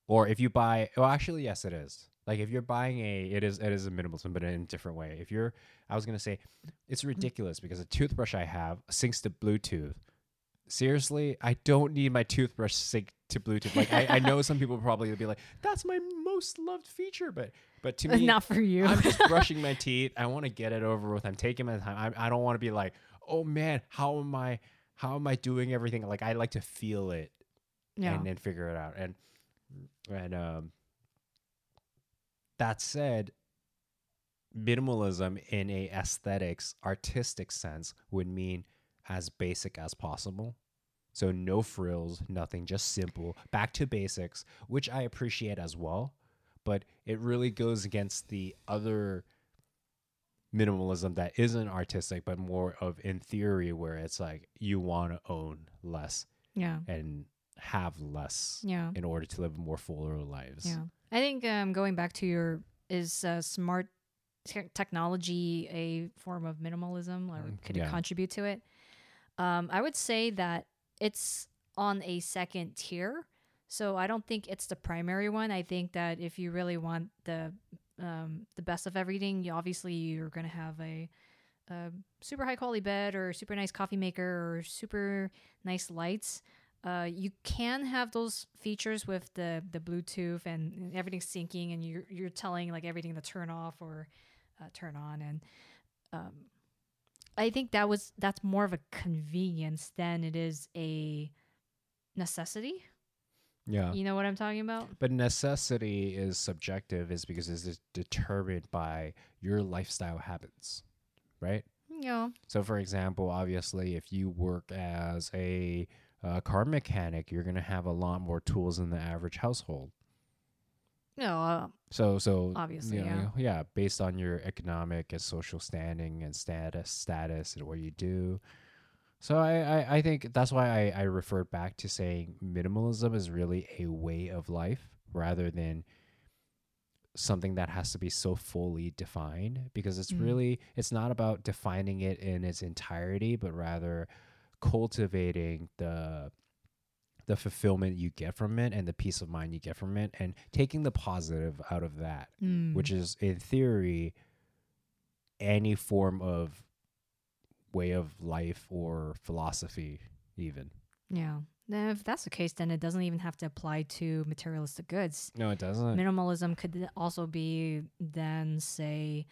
or if you buy well actually yes it is like if you're buying a it is it is a minimalism but in a different way. If you're i was going to say it's ridiculous because a toothbrush i have syncs to bluetooth. Seriously i don't need my toothbrush sync to bluetooth. Like I, I know some people probably would be like that's my most loved feature but but to me Not for you. i'm just brushing my teeth. I want to get it over with. I'm taking my time. I, I don't want to be like oh man how am i how am i doing everything? Like i like to feel it yeah. and then figure it out. And and um, that said, minimalism in a aesthetics artistic sense would mean as basic as possible. So no frills, nothing, just simple, back to basics, which I appreciate as well. But it really goes against the other minimalism that isn't artistic, but more of in theory, where it's like you want to own less yeah. and have less Yeah. in order to live more fuller lives. Yeah. I think um, going back to your is uh, smart te- technology a form of minimalism or Mm, could yeah. it contribute to it? Um, I would say that it's on a second tier. So I don't think it's the primary one. I think that if you really want the um, the best of everything, you obviously you're gonna have a, a super high quality bed or super nice coffee maker or super nice lights. Uh, you can have those features with the the Bluetooth and everything's syncing, and you're you're telling like everything to turn off or uh, turn on, and um, I think that was that's more of a convenience than it is a necessity. Yeah. You know what I'm talking about? But necessity is subjective, is because it's determined by your lifestyle habits, right? Yeah. So, for example, obviously, if you work as a uh, car mechanic, you're going to have a lot more tools than the average household. No. Uh, So, so Obviously, you yeah. know, yeah, based on your economic and social standing and status, status, and what you do. So, I, I, I think that's why I, I referred back to saying minimalism is really a way of life rather than something that has to be so fully defined because it's Mm. really it's not about defining it in its entirety but rather cultivating the the fulfillment you get from it and the peace of mind you get from it and taking the positive out of that mm, which is in theory any form of way of life or philosophy even yeah. Then if that's the case, then it doesn't even have to apply to materialistic goods. no it doesn't Minimalism could also be then say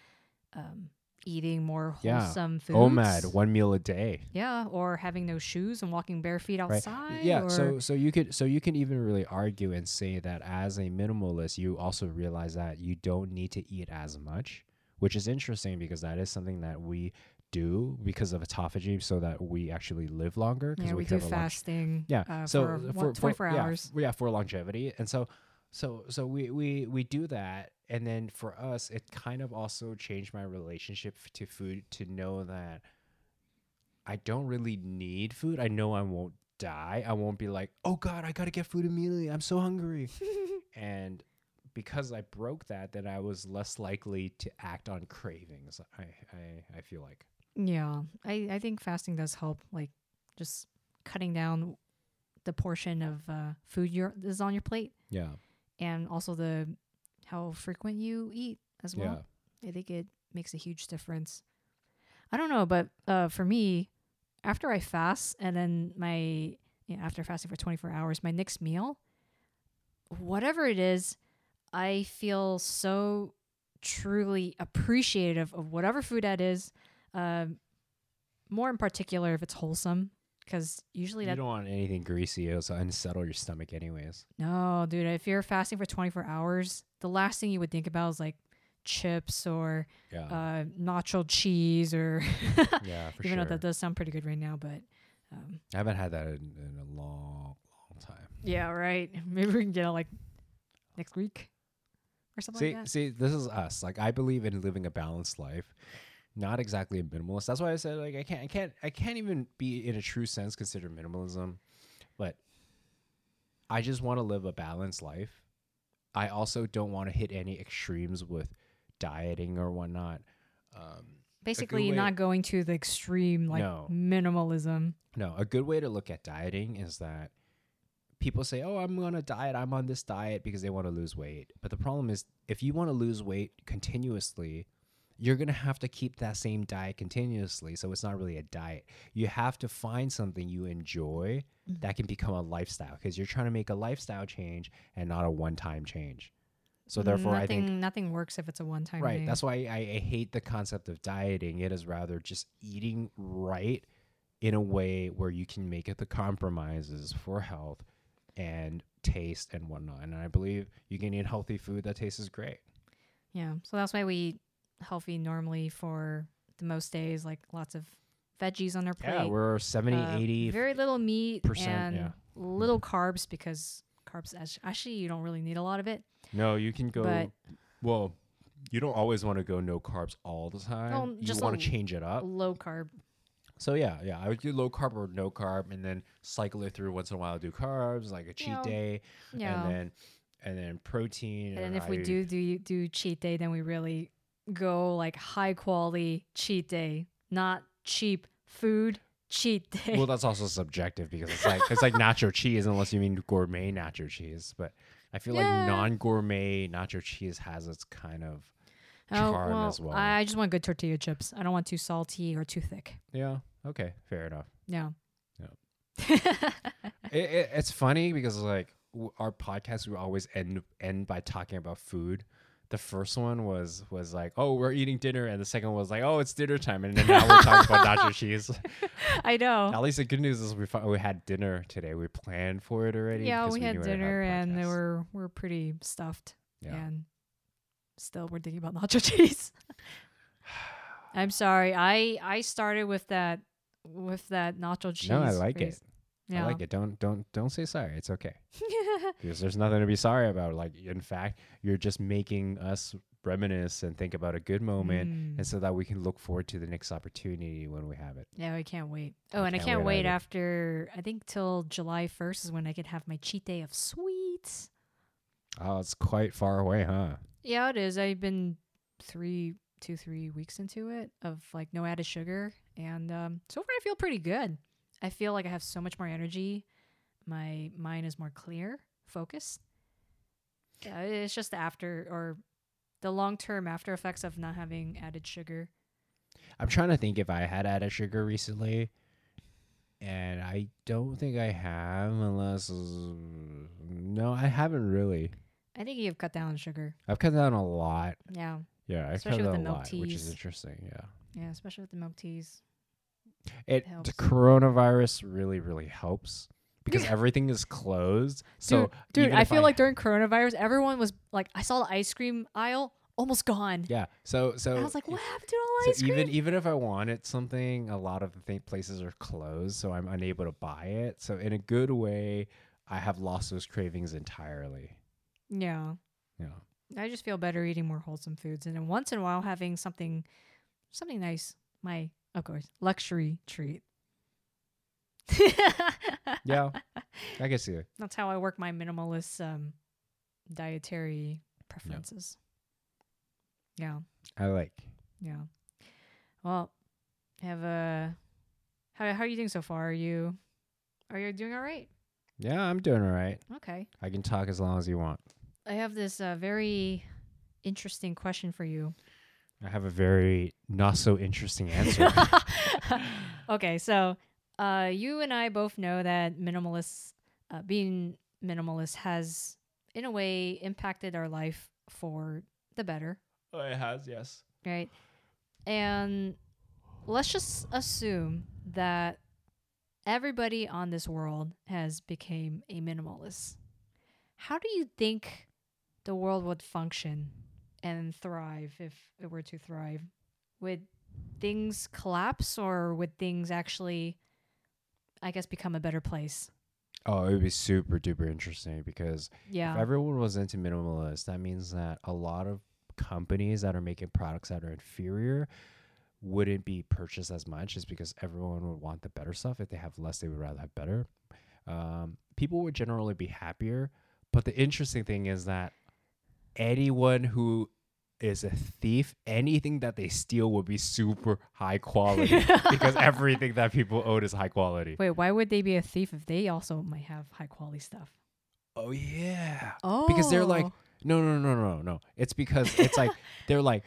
um, eating more Yeah. wholesome foods. omad one meal a day Yeah, or having no shoes and walking bare feet outside. yeah or, so so you could so you can even really argue and say that as a minimalist you also realize that you don't need to eat as much which is interesting because that is something that we do because of autophagy so that we actually live longer because yeah, we, can do fasting. yeah uh, so for, for, what, 24 yeah, hours. yeah for longevity and so so so we we we do that and then for us it kind of also changed my relationship to food to know that i don't really need food. I know i won't die. I won't be like oh god i gotta get food immediately. I'm so hungry. And because i broke that then i was less likely to act on cravings i i, I feel like. Yeah, I I think fasting does help, like just cutting down the portion of uh, food you're is on your plate, Yeah. and also the how frequent you eat as Yeah. well. I think it makes a huge difference. I don't know, but uh, for me, after I fast and then my you know, after fasting for 24 hours, my next meal, whatever it is, I feel so truly appreciative of whatever food that is. Um, more in particular, if it's wholesome, because usually that. You don't want anything greasy. It'll unsettle your stomach, anyways. no, dude. If you're fasting for 24 hours, the last thing you would think about is like chips or Yeah. uh, nacho cheese or yeah, for even sure. though that does sound pretty good right now, but um, I haven't had that in, in a long, long time. yeah, right. Maybe we can get it like next week or something See, like that. see, this is us. Like I believe in living a balanced life, not exactly a minimalist. That's why I said like I can't, I can't, I can't even be in a true sense consider minimalism, but I just want to live a balanced life. I also don't want to hit any extremes with dieting or whatnot. Um, Basically, way- not going to the extreme like No. minimalism. No, a good way to look at dieting is that people say, "Oh, I'm on a diet. I'm on this diet because they want to lose weight." But the problem is, if you want to lose weight continuously, you're going to have to keep that same diet continuously. So it's not really a diet. You have to find something you enjoy mm-hmm. that can become a lifestyle because you're trying to make a lifestyle change and not a one-time change. So mm, therefore, I think nothing works if it's a one time. Right. That's why I, I hate the concept of dieting. It is rather just eating right in a way where you can make it the compromises for health and taste and whatnot. And I believe you can eat healthy food that tastes great. Yeah. So that's why we healthy normally for the most days, like lots of veggies on their plate. Yeah, we're 70, uh, 80. very little meat percent, and yeah. little carbs because carbs actually you don't really need a lot of it. no, you can go. but- well, you don't always want to go no carbs all the time. You just want to change it up. Low carb. So yeah, yeah, I would do low carb or no carb, and then cycle it through once in a while. Do carbs like a cheat day, Yeah. and then and then protein. And then if we do do do cheat day, then we really go like high quality cheat day, not cheap food cheat day. well, that's also subjective because it's like it's like nacho cheese unless you mean gourmet nacho cheese. But I feel Yeah. like non-gourmet nacho cheese has its kind of oh, charm as well. Oh, I just want good tortilla chips. I don't want too salty or too thick. yeah. Okay, fair enough. Yeah. It, it, it's funny because like w- our podcast we always end end by talking about food. The first one was was like, oh, we're eating dinner, and the second one was like, oh, it's dinner time, and then now we're talking about nacho cheese. I know. At least the good news is we fi- we had dinner today. We planned for it already. Yeah, because we had dinner and they were we're pretty stuffed. Yeah. And still we're thinking about nacho cheese. I'm sorry. I I started with that with that nacho cheese. No, I like phrase. it. Yeah. I like it. Don't don't don't say sorry. It's okay because there's nothing to be sorry about. Like in fact, you're just making us reminisce and think about a good moment, Mm. and so that we can look forward to the next opportunity when we have it. Yeah, I can't wait. Oh, and I can't can't wait wait after I think till July 1st is when I could have my cheat day of sweets. Oh, it's quite far away, huh? Yeah, it is. I've been three, two, three weeks into it of like no added sugar, and um, so far I feel pretty good. I feel like I have so much more energy. My mind is more clear, focused. Yeah, it's just the after or the long term after effects of not having added sugar. I'm trying to think if I had added sugar recently, and I don't think I have, unless no, I haven't really. I think you've cut down on sugar. I've cut down a lot. Yeah, Yeah, I Especially cut with down the a milk lot, which is interesting. Yeah. yeah, especially with the milk teas. It helps. the coronavirus really really helps because everything is closed. So Dude, even I feel like during coronavirus, everyone was like, I saw the ice cream aisle almost gone. yeah. So so I was like, what happened to all so ice cream? even even if I wanted something, a lot of the th- places are closed, so I'm unable to buy it. So in a good way, I have lost those cravings entirely. yeah. Yeah. I just feel better eating more wholesome foods, and then once in a while having something, something nice. My of course luxury treat. Yeah. I can see it. That's how I work my minimalist um, dietary preferences. Yeah, I like. yeah. Well, have a how how are you doing so far? Are you are you doing all right? Yeah, I'm doing all right. Okay. I can talk as long as you want. I have this uh, very interesting question for you. I have a very not so interesting answer. okay, so uh, you and I both know that minimalists, uh, being minimalist, has in a way impacted our life for the better, oh, it has, yes. right? And let's just assume that everybody on this world has became a minimalist. How do you think the world would function and thrive if it were to thrive? Would things collapse or would things actually I guess become a better place? Oh, it would be super duper interesting because Yeah. if everyone was into minimalist, that means that a lot of companies that are making products that are inferior wouldn't be purchased as much just because everyone would want the better stuff. If they have less, they would rather have better. Um, people would generally be happier. But the interesting thing is that anyone who is a thief, anything that they steal will be super high quality because everything that people own is high quality. Wait, why would they be a thief if they also might have high quality stuff? Oh yeah. Oh. because they're like oh. no no no no no it's because it's like they're like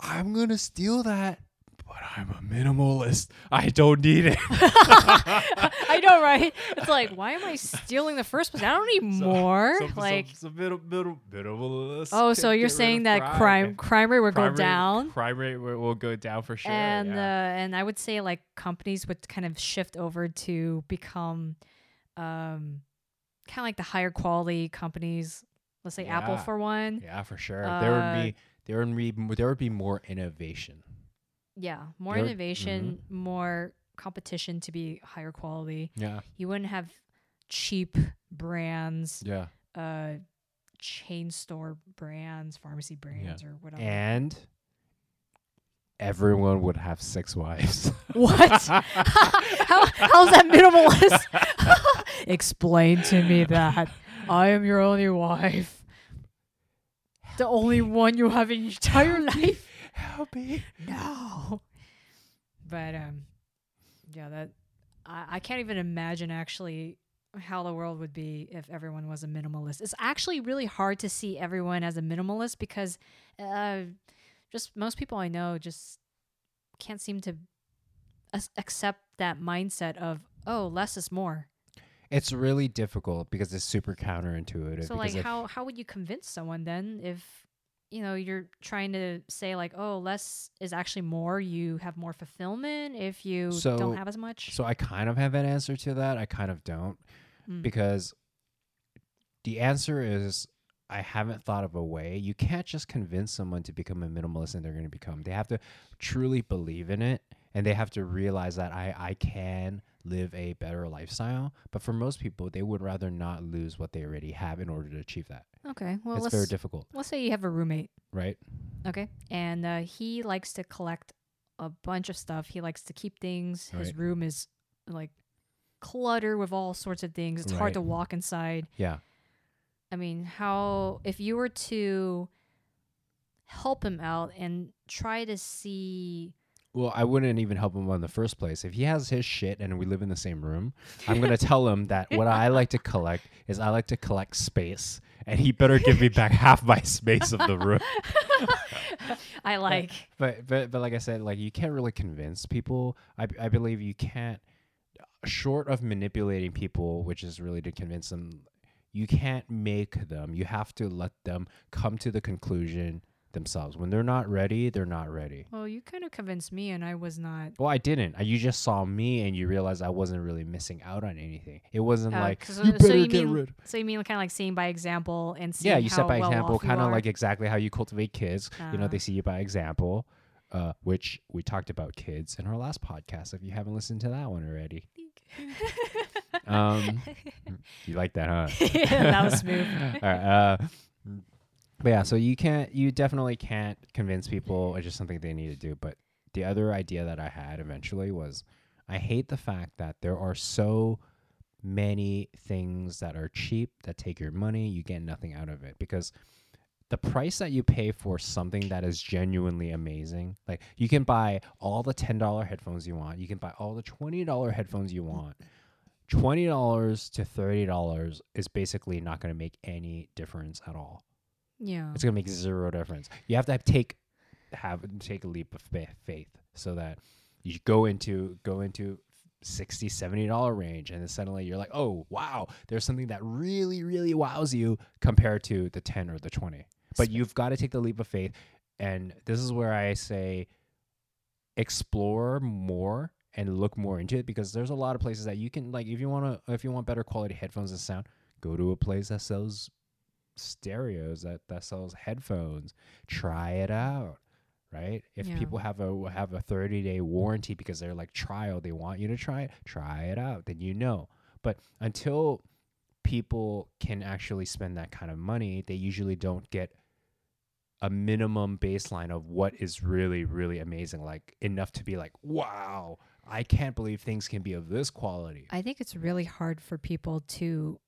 i'm gonna steal that but i'm a minimalist i don't need it I know, right? It's like, why am I stealing the first place? I don't need more. So- so- like, so middle, middle, minimalist oh, so you're saying that crime crime rate will crime go rate- down, crime rate will will go down for sure and uh, and I would say like companies would kind of shift over to become, um, kind of like the higher quality companies. Let's say Apple for one. yeah for sure there would uh, be there would be there would be more innovation Yeah, more You're- innovation, more competition to be higher quality. yeah You wouldn't have cheap brands, yeah uh, chain store brands, pharmacy brands, or whatever. and everyone would have six wives what? How, how's that minimalist? Explain to me that I am your only wife, the only one you have in your entire life. Help me No. But um, yeah, that I, I can't even imagine actually how the world would be if everyone was a minimalist. It's actually really hard to see everyone as a minimalist because uh, just most people I know just can't seem to as- accept that mindset of oh less is more. It's really difficult because it's super counterintuitive. So like how how would you convince someone then if you know you're trying to say like oh less is actually more you have more fulfillment if you So- don't have as much so I kind of have an answer to that. I kind of don't Mm. because the answer is I haven't thought of a way. You can't just convince someone to become a minimalist and they're going to become. They have to truly believe in it and they have to realize that I I can live a better lifestyle. But for most people, they would rather not lose what they already have in order to achieve that. Okay well it's let's very difficult, let's say you have a roommate right? okay and uh, he likes to collect a bunch of stuff he likes to keep things his Right. room is like clutter with all sorts of things it's hard to walk inside Yeah. I mean, how if you were to help him out and try to see Well, I wouldn't even help him in the first place. If he has his shit and we live in the same room, I'm gonna tell him that what I like to collect is I like to collect space, and he better give me back half my space of the room. I like But but but like I said, like you can't really convince people. I I believe you can't. Short of manipulating people, which is really to convince them, you can't make them. You have to let them come to the conclusion themselves. When they're not ready, they're not ready. well, you kind of convinced me and I was not Well, I didn't. I, you just saw me and you realized I wasn't really missing out on anything. It wasn't uh, like 'cause, you uh, better so you get mean rid. so you mean kind of like seeing by example and seeing Yeah, you how set by well example, kind of like exactly how you cultivate kids. you know, Uh. they see you by example, uh, which we talked about kids in our last podcast. If you haven't listened to that one already, um, you like that, huh? that was smooth. All right, uh, but yeah, so you can't, you definitely can't convince people. It's just something they need to do. But the other idea that I had eventually was, I hate the fact that there are so many things that are cheap that take your money. You get nothing out of it because the price that you pay for something that is genuinely amazing, like you can buy all the ten dollar headphones you want, you can buy all the twenty dollar headphones you want. Twenty dollars to thirty dollars is basically not going to make any difference at all. Yeah. It's going to make zero difference. You have to take have take a leap of faith so that you go into go into 60 70 dollar range and then suddenly you're like oh wow there's something that really really wows you compared to the 10 or the 20 but you've got to take the leap of faith and this is where i say explore more and look more into it because there's a lot of places that you can like if you want to if you want better quality headphones and sound go to a place that sells stereos that that sells headphones. Try it out right? If Yeah. people have a have a 30 day warranty because they're like trial they want you to try it try it out then you know. But until people can actually spend that kind of money they usually don't get a minimum baseline of what is really really amazing like enough to be like wow i can't believe things can be of this quality. I think it's really hard for people to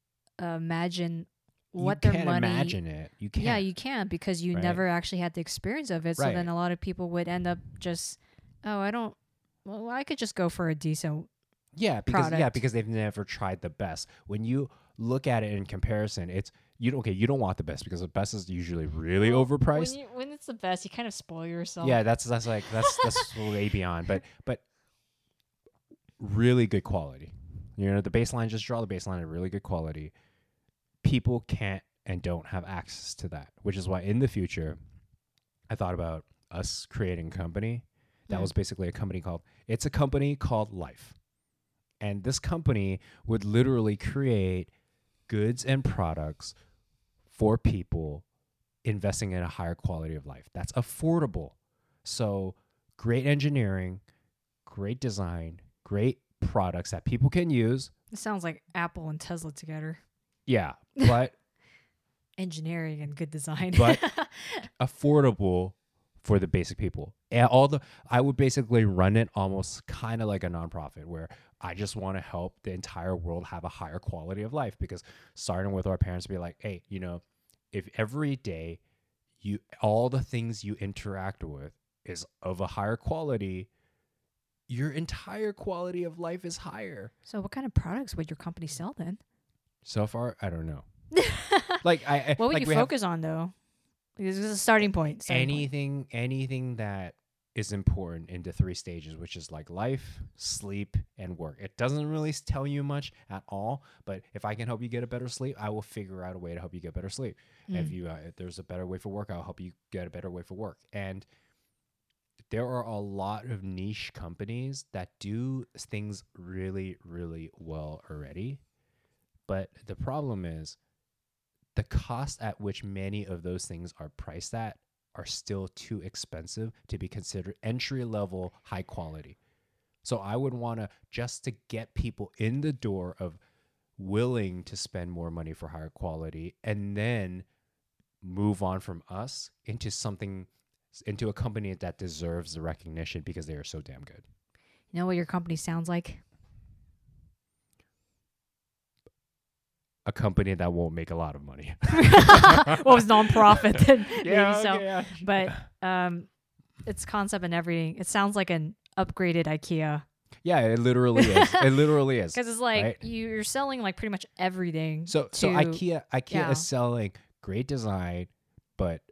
imagine you what their can't money. imagine it you can't Yeah, you can't because you Right. never actually had the experience of it. So then a lot of people would end up just, oh, I don't. Well, I could just go for a decent. Yeah, because yeah, because they've never tried the best. When you look at it in comparison, it's you okay. You don't want the best because the best is usually really overpriced. When, you, when it's the best, you kind of spoil yourself. yeah, that's that's like that's that's way beyond. But but really good quality. You know, the baseline. Just draw the baseline of really good quality. People can't and don't have access to that, which is why in the future, I thought about us creating a company that Mm. was basically a company called. It's a company called Life. And this company would literally create goods and products for people investing in a higher quality of life. That's affordable. So, great engineering, great design, great products that people can use. It sounds like Apple and Tesla together. Yeah, but Engineering and good design. But- affordable for the basic people. And all the I would basically run it almost kind of like a nonprofit where I just want to help the entire world have a higher quality of life because starting with our parents be like, "Hey, you know, if every day you all the things you interact with is of a higher quality, your entire quality of life is higher." so, what kind of products would your company sell then? So far, I don't know. Like I I- What would like you have- focus on though? This is a starting point. starting point. anything anything that is important into three stages which is like life sleep and work it doesn't really tell you much at all but if i can help you get a better sleep i will figure out a way to help you get better sleep if Mm. you uh, if there's a better way for work i'll help you get a better way for work and there are a lot of niche companies that do things really really well already but the problem is the cost at which many of those things are priced at are still too expensive to be considered entry level high quality. So I would want to just to get people in the door of willing to spend more money for higher quality and then move on from us into something into a company that deserves the recognition because they are so damn good. You know what your company sounds like? A company that won't make a lot of money. well, it's nonprofit. Then maybe yeah, so. okay, yeah. But um, its concept and everything. It sounds like an upgraded IKEA Yeah, it literally is. It literally is. because it's like Right. you- you're selling like pretty much everything. So so to- IKEA IKEA yeah. is selling great design, but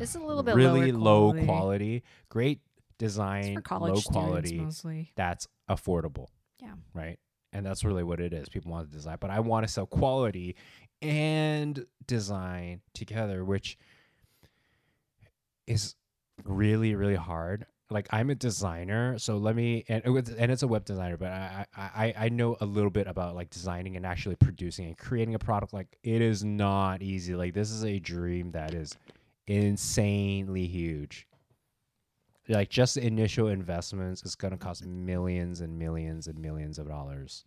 It's a little bit really lower low quality. quality. Great design, low quality. mostly. That's affordable. Yeah. Right. And that's really what it is. People want to design, but I want to sell quality and design together, which is really really hard. Like I'm a designer, so let me and and it's a web designer, but I I I know a little bit about like designing and actually producing and creating a product. Like it is not easy. Like this is a dream that is insanely huge. Like just the initial investments is gonna cost millions and millions and millions of dollars.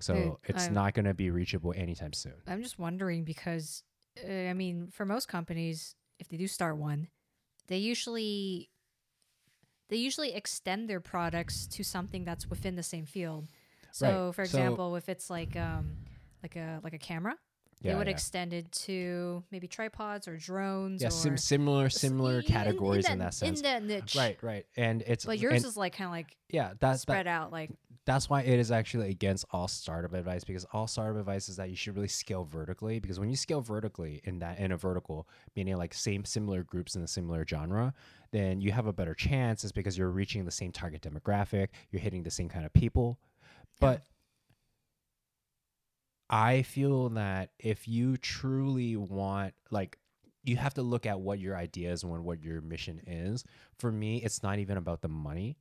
So Dude, it's I'm- not gonna be reachable anytime soon. I'm just wondering because, uh, I mean, for most companies, if they do start one, they usually they usually extend their products to something that's within the same field. So, Right. for So- example, if it's like um like a like a camera, they Yeah, would yeah. extend it to maybe tripods or drones Yeah, or sim- similar similar in- in categories in that sense. In that niche. Right, right. And it's But yours and, is like kind of like yeah, that's that, spread out like that's why it is actually against all startup advice because all startup advice is that you should really scale vertically because when you scale vertically in that in a vertical meaning like same similar groups in a similar genre then you have a better chance is because you're reaching the same target demographic you're hitting the same kind of people but i feel that if you truly want like you have to look at what your idea is and what your mission is for me it's not even about the money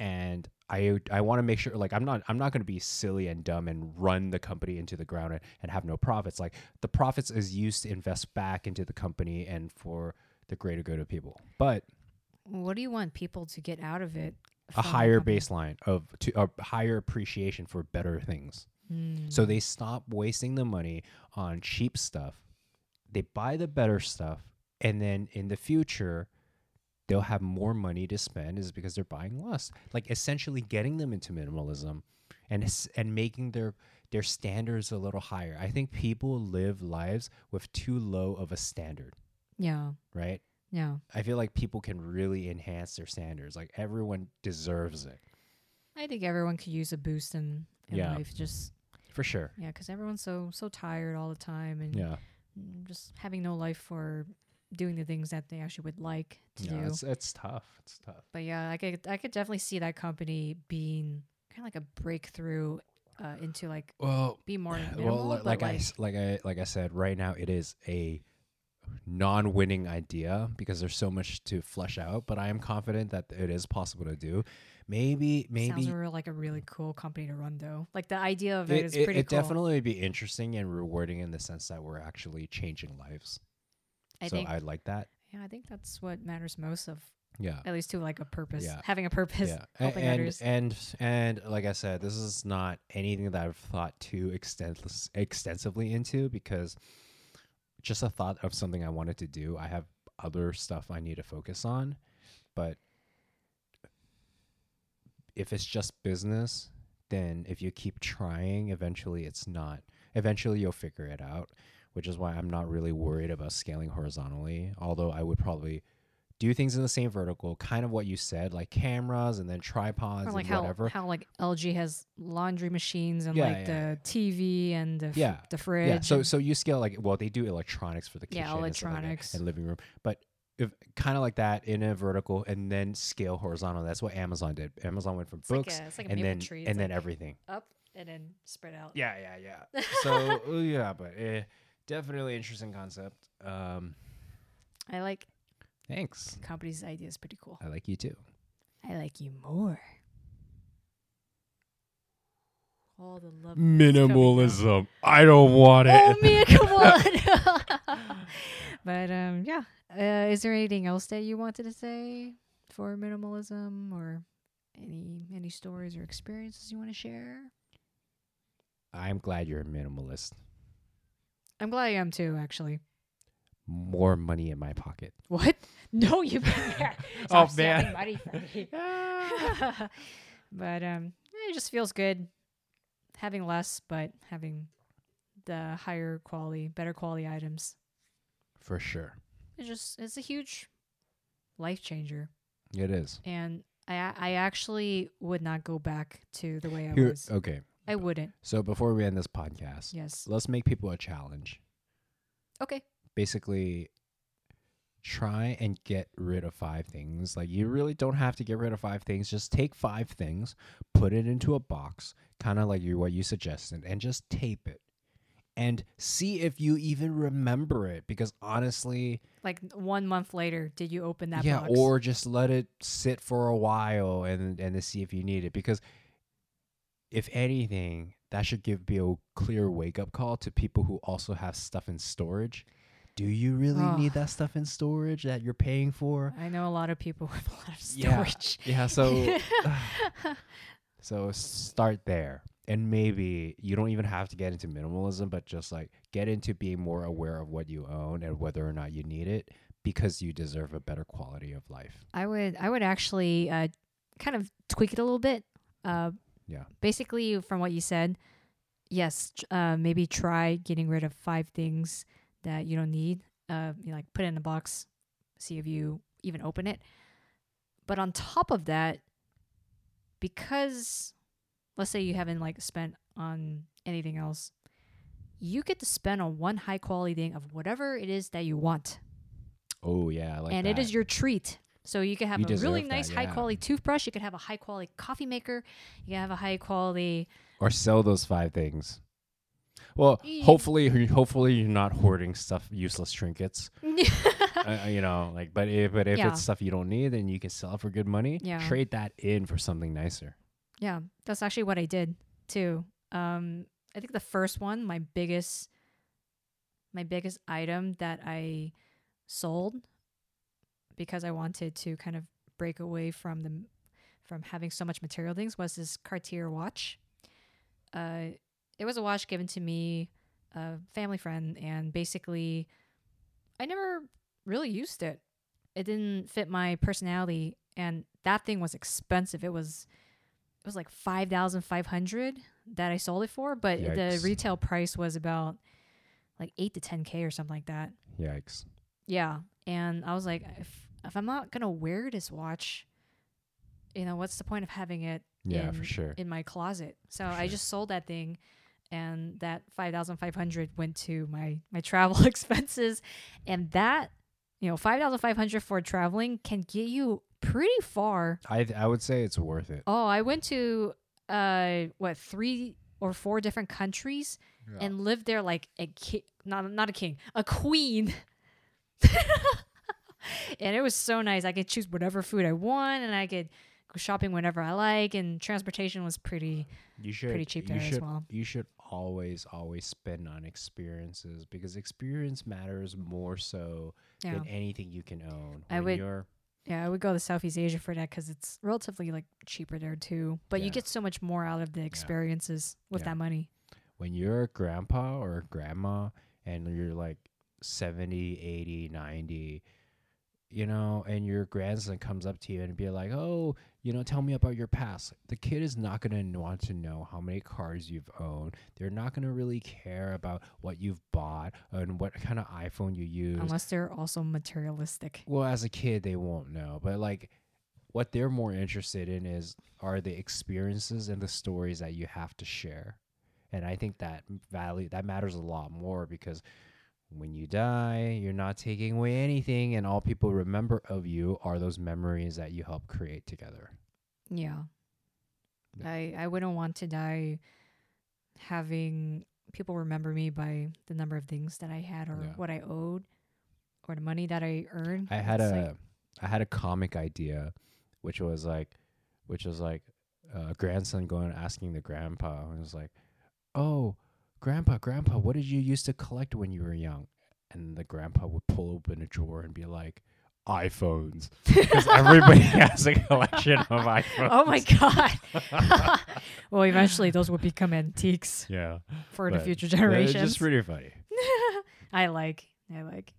and I I want to make sure like I'm not I'm not going to be silly and dumb and run the company into the ground and, and have no profits. Like the profits is used to invest back into the company and for the greater good of people. But what do you want people to get out of it? a higher baseline of to a higher appreciation for better things. Mm. So they stop wasting the money on cheap stuff. They buy the better stuff and then in the future they'll have more money to spend is because they're buying less. Like essentially getting them into minimalism and and making their their standards a little higher. I think people live lives with too low of a standard, yeah, right? yeah. I feel like people can really enhance their standards. Like everyone deserves it. I think everyone could use a boost in, in Yeah. life. Just For sure. yeah, because everyone's so so tired all the time and Yeah. mm, just having no life for doing the things that they actually would like to Yeah, do. it's it's tough. It's tough. But yeah, I could I could definitely see that company being kind of like a breakthrough uh, into like Well, be more minimal, well, li- like, like, I like I like I said, right now it is a non-winning idea because there's so much to flesh out. But I am confident that it is possible to do. Maybe, maybe sounds real, like a really cool company to run though. Like the idea of it it, is it, pretty it cool. definitely would be interesting and rewarding in the sense that we're actually changing lives. I so think I like that. yeah, I think that's what matters most of Yeah. at least to like a purpose, Yeah. having a purpose, Yeah, helping and others. and and like I said, this is not anything that I've thought too extens- extensively into because just a thought of something I wanted to do. I have other stuff I need to focus on, but if it's just business, then if you keep trying, eventually it's not. Eventually you'll figure it out, which is why I'm not really worried about scaling horizontally. Although I would probably do things in the same vertical, kind of what you said, like cameras and then tripods or like and how whatever. how like LG has laundry machines and Yeah, like yeah, the TV and the f- Yeah, the fridge. yeah, so so you scale like well, they do electronics for the Yeah, kitchen, and, like electronics. and living room, but kind of like that in a vertical and then scale horizontal. That's what Amazon did. Amazon went from it's like books a, like and then tree. It's and then like everything. up and then spread out. Yeah, yeah, yeah. so yeah, but eh, definitely interesting concept. Um, I like thanks. company's idea is pretty cool. I like you too. I like you more. All the love. Minimalism. I don't want it. Oh man, come on. but um, yeah. Uh, is there anything else that you wanted to say for minimalism, or any any stories or experiences you want to share? I'm glad you're a minimalist. I'm glad I am too. Actually. More money in my pocket. What? No, you. Oh, Stop man. money for me. but um, it just feels good having less, but having the higher quality, better quality items. For sure. It's just it's a huge life changer, It is. and I I actually would not go back to the way I Here, was. okay. I wouldn't. So before we end this podcast, Yes. let's make people a challenge. Okay. Basically, try and get rid of five things. Like you really don't have to get rid of five things. Just take five things, put it into a box, kind of like you what you suggested, and just tape it. And see if you even remember it. Because honestly, Like one month later, did you open that yeah, box? or just let it sit for a while and and to see if you need it. Because if anything, that should give be a clear wake up call to people who also have stuff in storage. Do you really Ugh. need that stuff in storage that you're paying for? I know a lot of people with a lot of Yeah. storage. Yeah, so so start there. And maybe you don't even have to get into minimalism, but just like get into being more aware of what you own and whether or not you need it because you deserve a better quality of life. I would I would actually uh, kind of tweak it a little bit. Uh, Yeah. Basically, from what you said, yes, uh, maybe try getting rid of five things that you don't need. Uh, you know, like put it in a box, see if you even open it. But on top of that, because let's say you haven't like spent on anything else, you get to spend on one high quality thing of whatever it is that you want, Oh yeah, I like and it that. is your treat. So you can have You a really deserve that, nice high quality toothbrush. You could have a high quality coffee maker. You can have a high quality. or sell those five things. Well, Ye- hopefully, hopefully you're not hoarding stuff, useless trinkets. uh, you know, like, but if but if Yeah. it's stuff you don't need, then you can sell it for good money. Yeah. Trade that in for something nicer. Yeah, that's actually what I did too. Um, I think the first one, my biggest, my biggest item that I sold because I wanted to kind of break away from the from having so much material things was this Cartier watch. Uh, it was a watch given to me, a family friend, and basically, I never really used it. It didn't fit my personality, and that thing was expensive. It was it was like five thousand five hundred that I sold it for, but the retail price was about like eight to ten k or something like that. Yikes. Yeah, and I was like, if if I'm not gonna wear this watch, you know, what's the point of having it Yeah, in, for sure. in my closet? So For I sure. just sold that thing, and that five thousand five hundred went to my my travel expenses, and that you know five thousand five hundred for traveling can get you pretty far. I I would say it's worth it. Oh, I went to uh what three or four different countries and lived there like a king, not not a king, a queen. and it was so nice. I could choose whatever food I want, and I could go shopping whenever I like. And transportation was pretty you should pretty cheap there as well. You should always always spend on experiences because experience matters more so yeah. than anything you can own. I When would- you're- Yeah, I would go to Southeast Asia for that because it's relatively like cheaper there too. But you get so much more out of the experiences with Yeah. that money. when you're a grandpa or a grandma and you're like 70 80 90 you know and your grandson comes up to you and be like oh you know tell me about your past. The kid is not going to want to know how many cars you've owned. They're not going to really care about what you've bought and what kind of iphone you use Unless they're also materialistic. well as a kid they won't know but like what they're more interested in is are the experiences and the stories that you have to share. And i think that value that matters a lot more because when you die you're not taking away anything and all people remember of you are those memories that you help create together Yeah. Yeah. I I wouldn't want to die having people remember me by the number of things that I had or Yeah. what I owed or the money that I earned. i had It's a like- I had a comic idea which was like which was like a grandson going and asking the grandpa and was like oh grandpa grandpa what did you used to collect when you were young and the grandpa would pull open a drawer and be like iphones because everybody has a collection of iPhones. oh my god. well, eventually those would become antiques yeah, for the future generations. It's just pretty funny. I like. I like.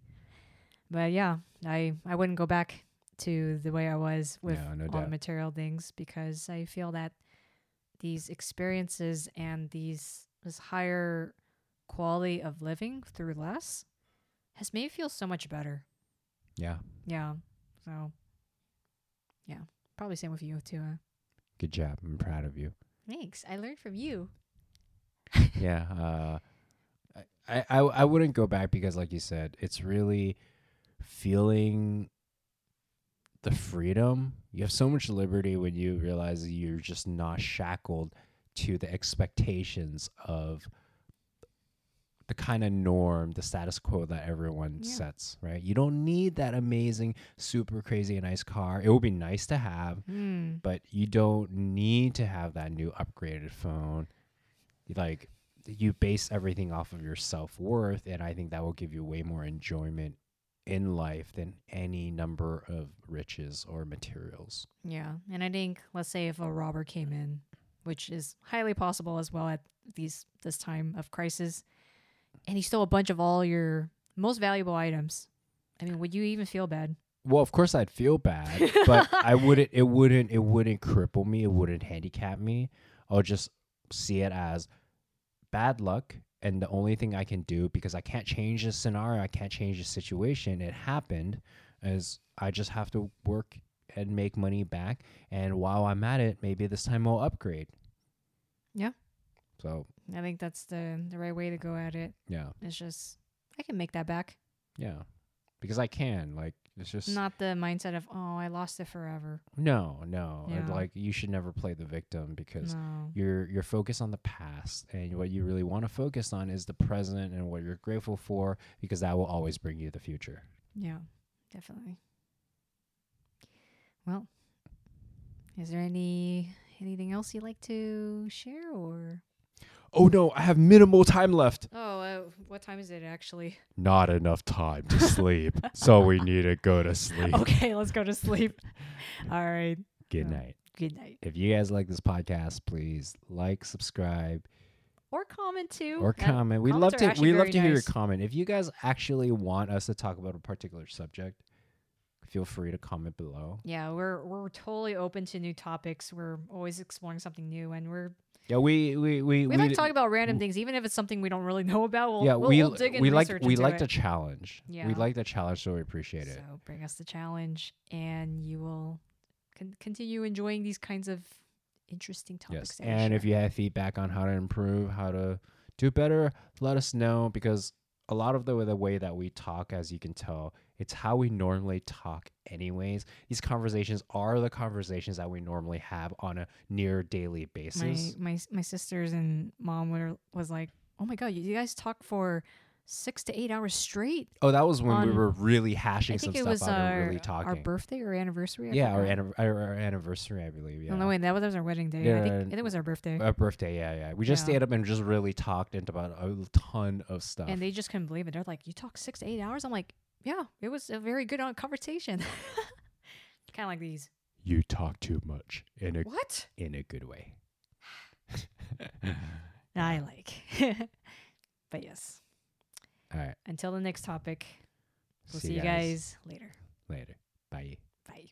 But yeah, I I wouldn't go back to the way I was with No, no all doubt. the material things because I feel that these experiences and these this higher quality of living through less has made me feel so much better. Yeah, Yeah. So yeah, probably same with you too. Huh? good job. I'm proud of you. Thanks. I learned from you. yeah, uh, I, I I wouldn't go back because, like you said, it's really feeling the freedom. You have so much liberty when you realize you're just not shackled to the expectations of the kind of norm, the status quo that everyone Yeah. sets, right? You don't need that amazing, super crazy nice car. It would be nice to have, Hmm. but you don't need to have that new upgraded phone. Like you base everything off of your self worth, and I think that will give you way more enjoyment in life than any number of riches or materials. Yeah, and I think let's say if a robber came in, which is highly possible as well at these this time of crisis, and he stole a bunch of all your most valuable items. I mean, would you even feel bad? Well, of course I'd feel bad, but I wouldn't it wouldn't it wouldn't cripple me, it wouldn't handicap me. I'll just see it as bad luck and the only thing I can do because I can't change the scenario, I can't change the situation. It happened is I just have to work and make money back and while I'm at it, maybe this time I'll upgrade. Yeah. So, I think that's the the right way to go at it. yeah. It's just I can make that back. Yeah. Because I can. Like it's just Not the mindset of oh I lost it forever. no, no. Yeah. Like you should never play the victim because No. you're you're focused on the past and what you really want to focus on is the present and what you're grateful for because that will always bring you the future. Yeah, definitely. Well, is there any anything else you'd like to share or? Oh no, I have minimal time left. Oh, uh, what time is it actually? Not enough time to sleep. so we need to go to sleep. Okay, let's go to sleep. All right. Good Yeah. night. Good night. If you guys like this podcast, please like, subscribe, Or comment too. or Uh, comment. We comments love to we love to hear your comment. If you guys actually want us to talk about a particular subject, feel free to comment below. Yeah, we're we're totally open to new topics. We're always exploring something new, and we're Yeah, we we we we, like talking about random things, even if it's something we don't really know about. We'll, yeah, we'll, we we'll dig we like we like it. the challenge. Yeah. We like the challenge, so we appreciate it. So bring us the challenge, and you will con- continue enjoying these kinds of interesting topics. Yes. And if you have feedback on how to improve, how to do better, let us know because a lot of the the way that we talk, as you can tell, it's how we normally talk anyways. These conversations are the conversations that we normally have on a near daily basis. my my sisters and mom were was like, "Oh my god, you, guys talk for six to eight hours straight." oh, that was when we were really hashing some stuff was out and our really talking. our birthday or anniversary. I yeah, our, anniv- our, anniversary, I believe. Yeah. Oh, no, wait, that was, that was our wedding day. I Yeah, think I think it was our birthday. Our birthday, yeah, yeah. We just Yeah. stayed up and just really talked into about a ton of stuff. and they just couldn't believe it. They're like, "You talk six to eight hours?" I'm like, "Yeah, it was a very good uh, conversation." kind of like these. you talk too much in a What? in a good way. I like. but yes, All right. until the next topic, we'll see, you guys guys later. later. Bye. Bye.